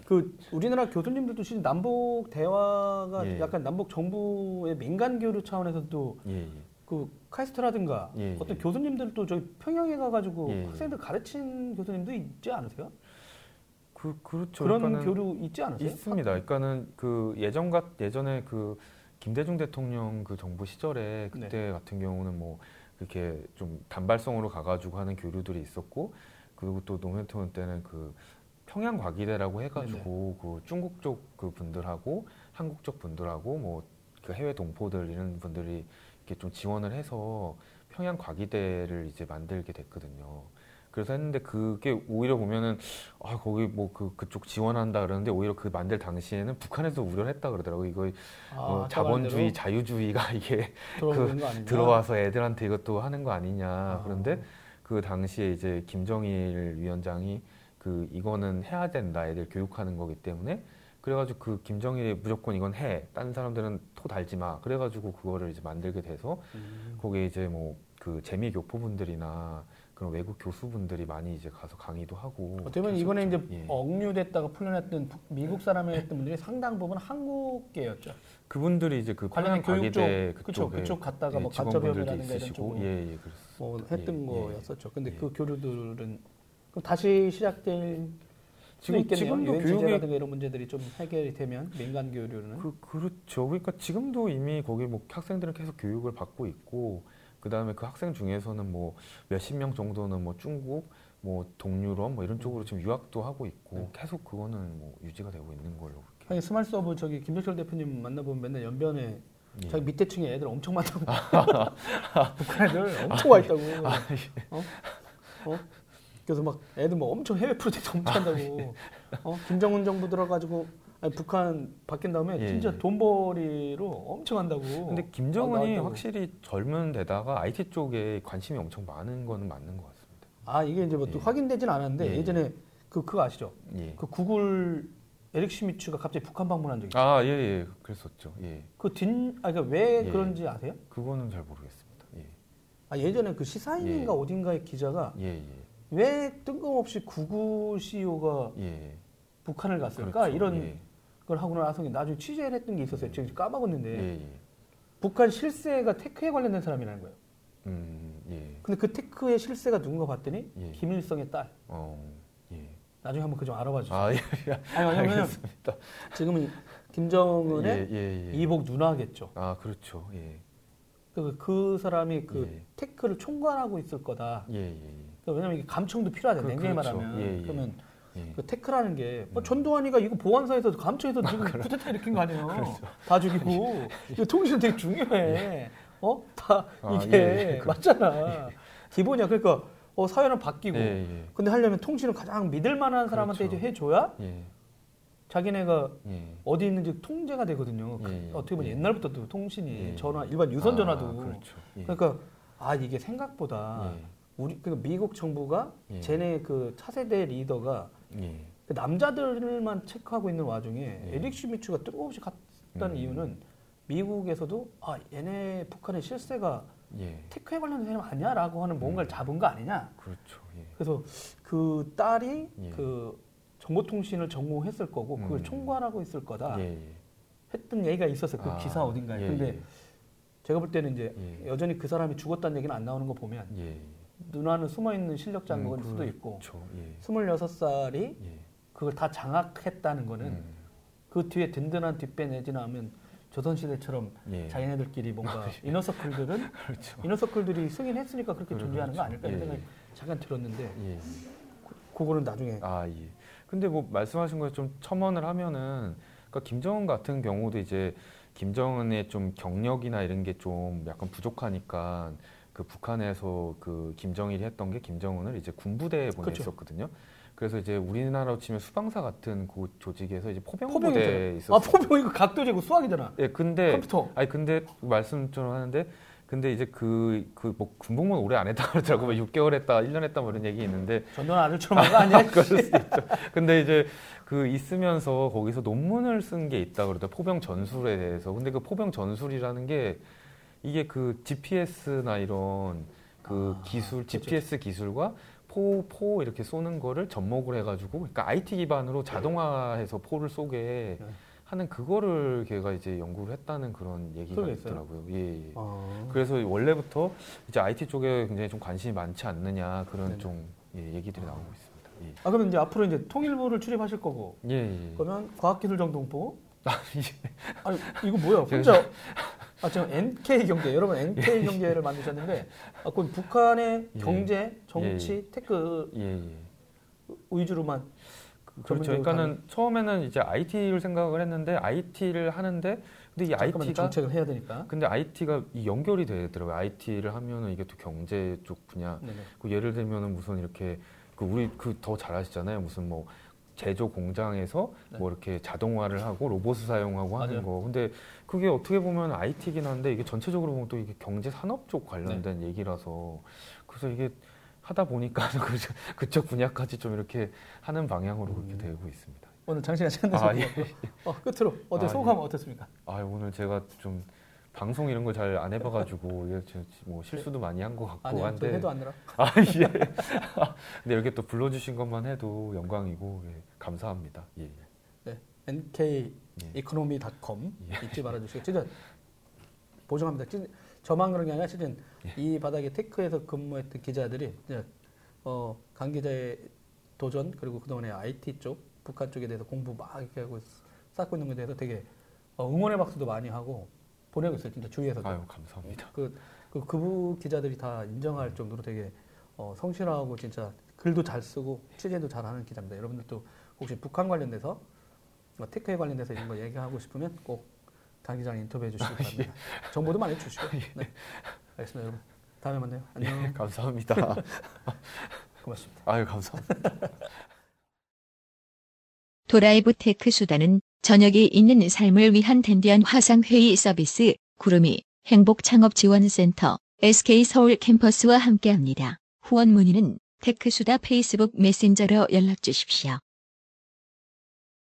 그 우리나라 교수님들도 사실 남북 대화가 예. 약간 남북 정부의 민간 교류 차원에서도 예, 예. 그 카이스트라든가 예, 어떤 예. 교수님들도 저기 평양에 가가지고 예, 예. 학생들 가르친 교수님도 있지 않으세요? 그 그렇죠. 그런 교류 있지 않으세요? 있습니다. 그러니까는 그 예전 같 예전에 그 김대중 대통령 그 정부 시절에 네. 그때 같은 경우는 뭐 그렇게 좀 단발성으로 가가지고 하는 교류들이 있었고 그리고 또 노무현 대통령 때는 그 평양 과기대라고 해가지고 그 중국 쪽 그 분들하고 한국 쪽 분들하고 뭐 그 해외 동포들 이런 분들이 이렇게 좀 지원을 해서 평양 과기대를 이제 만들게 됐거든요. 그래서 했는데 그게 오히려 보면은 아 거기 뭐 그 그쪽 지원한다 그러는데 오히려 그 만들 당시에는 북한에서 우려를 했다 그러더라고요. 이거 아, 어, 자본주의 자유주의가 (laughs) 이게 아니냐? 들어와서 애들한테 이것도 하는 거 아니냐. 아. 그런데 그 당시에 이제 김정일 위원장이 그 이거는 해야 된다. 애들 교육하는 거기 때문에 그래가지고 그 김정일이 무조건 이건 해. 다른 사람들은 토 달지 마. 그래가지고 그거를 이제 만들게 돼서 음. 거기에 이제 뭐 그 재미 교포분들이나 그런 외국 교수분들이 많이 이제 가서 강의도 하고. 어떻게 보면. 이번에 이제 예. 억류됐다가 풀려났던 북- 미국 사람이었던 (laughs) 분들이 상당 부분 한국계였죠. 그분들이 이제 그 관련 관련 교육 쪽, 과기대 그쵸, 그쪽에 그쪽 갔다가 예, 뭐 가짜배움이라든가 이런 쪽으로 예, 예, 뭐 했던 예, 예. 거였었죠. 근데 예. 그 교류들은 그럼 다시 시작될 수 지금-. 지금도 제재라든가 이런 문제들이 좀 해결이 되면 민간 교류는 그 그렇죠. 그러니까 지금도 이미 거기 뭐 학생들은 계속 교육을 받고 있고 그 다음에 그 학생 중에서는 뭐 몇십 명 정도는 뭐 중국, 뭐 동유럽 뭐 이런 쪽으로 지금 유학도 하고 있고 네. 계속 그거는 뭐 유지가 되고 있는 걸로. 아니 스마트 서브 저기 김백철 대표님 만나보면 맨날 연변에 예. 자기 밑에 층에 애들 엄청 많다고 (laughs) (laughs) 북한 애들 엄청 와 있다고 아, 어? 어? 그래서 막 애들 뭐 엄청 해외 프로젝트 (laughs) 엄청 한다고 어? 김정은 정부 들어가지고 아니, 북한 바뀐 다음에 예, 진짜 예. 돈벌이로 엄청 한다고. 근데 막 김정은이 나왔다고. 확실히 젊은 데다가 IT 쪽에 관심이 엄청 많은 거는 맞는 것 같습니다. 아 이게 이제 뭐또 예. 확인되진 않았는데 예, 예. 예전에 그 그거 아시죠? 예. 그 구글 에릭 슈미츠가 갑자기 북한 방문한 적이 있어요. 아, 예, 예. 그랬었죠. 예. 그뒷 아, 그러니까 왜 예. 그런지 아세요? 그거는 잘 모르겠습니다. 예. 아, 예전에 그 시사인인가 예. 어딘가의 기자가 예, 예. 왜 뜬금없이 구글 CEO가 예. 북한을 갔을까 그렇죠. 이런 예. 걸 하고 나서 나중에 취재를 했던 게 있었어요. 지금 까먹었는데 예, 예. 북한 실세가 테크에 관련된 사람이라는 거예요. 음, 예. 근데 그 테크의 실세가 누군가 봤더니 예. 김일성의 딸. 어. 예. 나중에 한번 그 좀 알아봐 주세요. 아, 예. 아니 왜냐면. 지금은 김정은의 예, 예, 예. 이복 누나겠죠. 아, 그렇죠. 예. 그, 그 사람이 그 예. 테크를 총괄하고 있을 거다. 예, 예. 그러니까 왜냐면 이게 감청도 필요하잖아요. 그- 냉정히 그렇죠. 말하면. 예, 예. 그러면 예. 그 테크라는 게뭐 음. 전두환이가 이거 보안사에서 감청해서 지금 쿠데타 일으킨 거 아니에요. 그렇죠. 다 죽이고 이거 통신 되게 중요해. 어? 다 아, 이게 예, 예. 맞잖아. 기본이야. 그러니까 어, 사회는 바뀌고 예, 예. 근데 하려면 통신을 가장 믿을 만한 사람한테 그렇죠. 이제 해줘야 예. 자기네가 예. 어디 있는지 통제가 되거든요. 그 예, 예. 어떻게 보면 예. 옛날부터 통신이 예. 전화 일반 유선 전화도 아, 그렇죠. 예. 그러니까 아 이게 생각보다 예. 우리 그 미국 정부가 예. 쟤네 그 차세대 리더가 예. 그 남자들만 체크하고 있는 와중에 예. 에릭 슈미츠가 뜬금없이 갔다는 음. 이유는 미국에서도 아 얘네 북한의 실세가 예. 테크에 관련된 사람 아니야라고 하는 뭔가를 음. 잡은 거 아니냐. 그렇죠. 예. 그래서 그 딸이 예. 그 정보통신을 전공했을 거고 그걸 음. 총괄하고 있을 거다. 했던 얘기가 있었어요. 그 아, 기사 어딘가에. 예, 근데 제가 볼 때는 이제 예. 여전히 그 사람이 죽었다는 얘기는 안 나오는 거 보면 예. 누나는 숨어 있는 실력자인 음, 걸 수도 있고 그렇죠. 예. 26살이 예. 그걸 다 장악했다는 거는 음. 그 뒤에 든든한 뒷배 내지나 하면 조선시대처럼 예. 자기네들끼리 뭔가 이너서클들은 (laughs) 그렇죠. 이너서클들이 승인했으니까 그렇게 그렇죠. 존재하는 거 아닐까 이런 예, 생각이 잠깐 들었는데 예. 그거는 나중에 아, 예. 근데 뭐 말씀하신 거에 좀 첨언을 하면은 그러니까 김정은 같은 경우도 이제 김정은의 좀 경력이나 이런 게 좀 약간 부족하니까 그 북한에서 그 김정일이 했던 게 김정은을 이제 군부대에. 보냈었거든요. 그래서 이제 우리나라로 치면 수방사 같은 그 조직에서 이제 포병부대에 포병이잖아요. 있었어요. 아 포병 이거 각도제고 수학이잖아. 예, 근데 컴퓨터. 아니 근데 말씀 좀 하는데 근데 이제 그 그 뭐 군복무 오래 안 했다 그러더라고 요 6개월 했다 1년 했다 뭐 이런 얘기 있는데 전두환 아들처럼 한거 아니야? (laughs) 그럴 수도 있죠. 근데 이제 그 있으면서 거기서 논문을 쓴 게 있다 그러더라고요. 포병 전술에 대해서. 근데 그 포병 전술이라는 게 이게 그 GPS나 이런 그 아, 기술, 그렇죠. GPS 기술과 포, 포 이렇게 쏘는 거를 접목을 해가지고, 그러니까 IT 기반으로 자동화해서 포를 쏘게 네. 하는 그거를 걔가 이제 연구를 했다는 그런 얘기가? 있더라고요. 예, 예. 어. 그래서 원래부터 이제 IT 쪽에 굉장히 좀 관심이 많지 않느냐 그런 네네. 좀 예, 얘기들이 나오고 있습니다. 예. 아 그러면 이제 앞으로 이제 통일부를 출입하실 거고 예, 예. 그러면 과학기술정통부 (laughs) 아, 예. 아니 이거 뭐야 혼자 아 지금 NK 경제 여러분 NK 경제를 만드셨는데 아, 그건 북한의 예. 경제 정치 tech 예, 예. 위주로만 그렇죠. 그러니까는 처음에는 이제 IT를 생각을 했는데 IT를 하는데 근데 이 IT가 정책을 해야 되니까 근데 IT가 이 연결이 되더라고요. IT를 하면은 이게 또 경제 쪽 분야. 그 예를 들면은 무슨 이렇게 그 우리 그 더 잘 아시잖아요. 무슨 뭐 제조 공장에서 네. 뭐 이렇게 자동화를 하고 로봇을 사용하고 하는 맞아요. 거. 근데 그게 어떻게 보면 IT긴 한데 이게 전체적으로 보면 또 이게 경제 산업 쪽 관련된 네. 얘기라서 그래서 이게 하다 보니까 (laughs) 그 그쪽 분야까지 좀 이렇게 하는 방향으로 그렇게 음. 되고 있습니다. 오늘 장시간 시간 내서 아, 예. 어, 끝으로 어때 아, 소감 예. 어떻습니까? 아 오늘 제가 좀 방송 이런 걸잘안 해봐가지고 이게 뭐 실수도 많이 한 것 같고 아니요 저 한데 해도 안 늘어 (laughs) 아 예. (laughs) 근데 이렇게 또 불러주신 것만 해도 영광이고 예, 감사합니다. 예. NK 예. economy.com 예. 잊지 말아주시고 진짜 보증합니다. 저만 그런 게 아니라 진짜 예. 이 바닥에 테크에서 근무했던 기자들이 어, 강 기자의 도전 그리고 그동안에 IT 쪽 북한 쪽에 대해서 공부 막 이렇게 하고 쌓고 있는 것에 대해서 되게 어, 응원의 박수도 많이 하고 보내고 있어요. 진짜 주위에서도. 아유 감사합니다. 그, 그 그부 기자들이 다 인정할 정도로 되게 어, 성실하고 진짜 글도 잘 쓰고 취재도 잘하는 기자입니다. 여러분들도 혹시 북한 관련돼서 뭐 테크에 관련돼서 이런 거 얘기하고 싶으면 꼭 강 기자랑 인터뷰해 주시기 바랍니다. 정보도 많이 주시고. 네. 알겠습니다, 여러분. 다음에 만나요. 안녕. 예, 감사합니다. (laughs) 고맙습니다. 아유 감사합니다. 도라이브 테크수다는 저녁이 있는 삶을 위한 댄디한 화상회의 서비스 구루미 행복창업지원센터 SK서울 캠퍼스와 함께합니다. 후원 문의는 테크수다 페이스북 메신저로 연락 주십시오.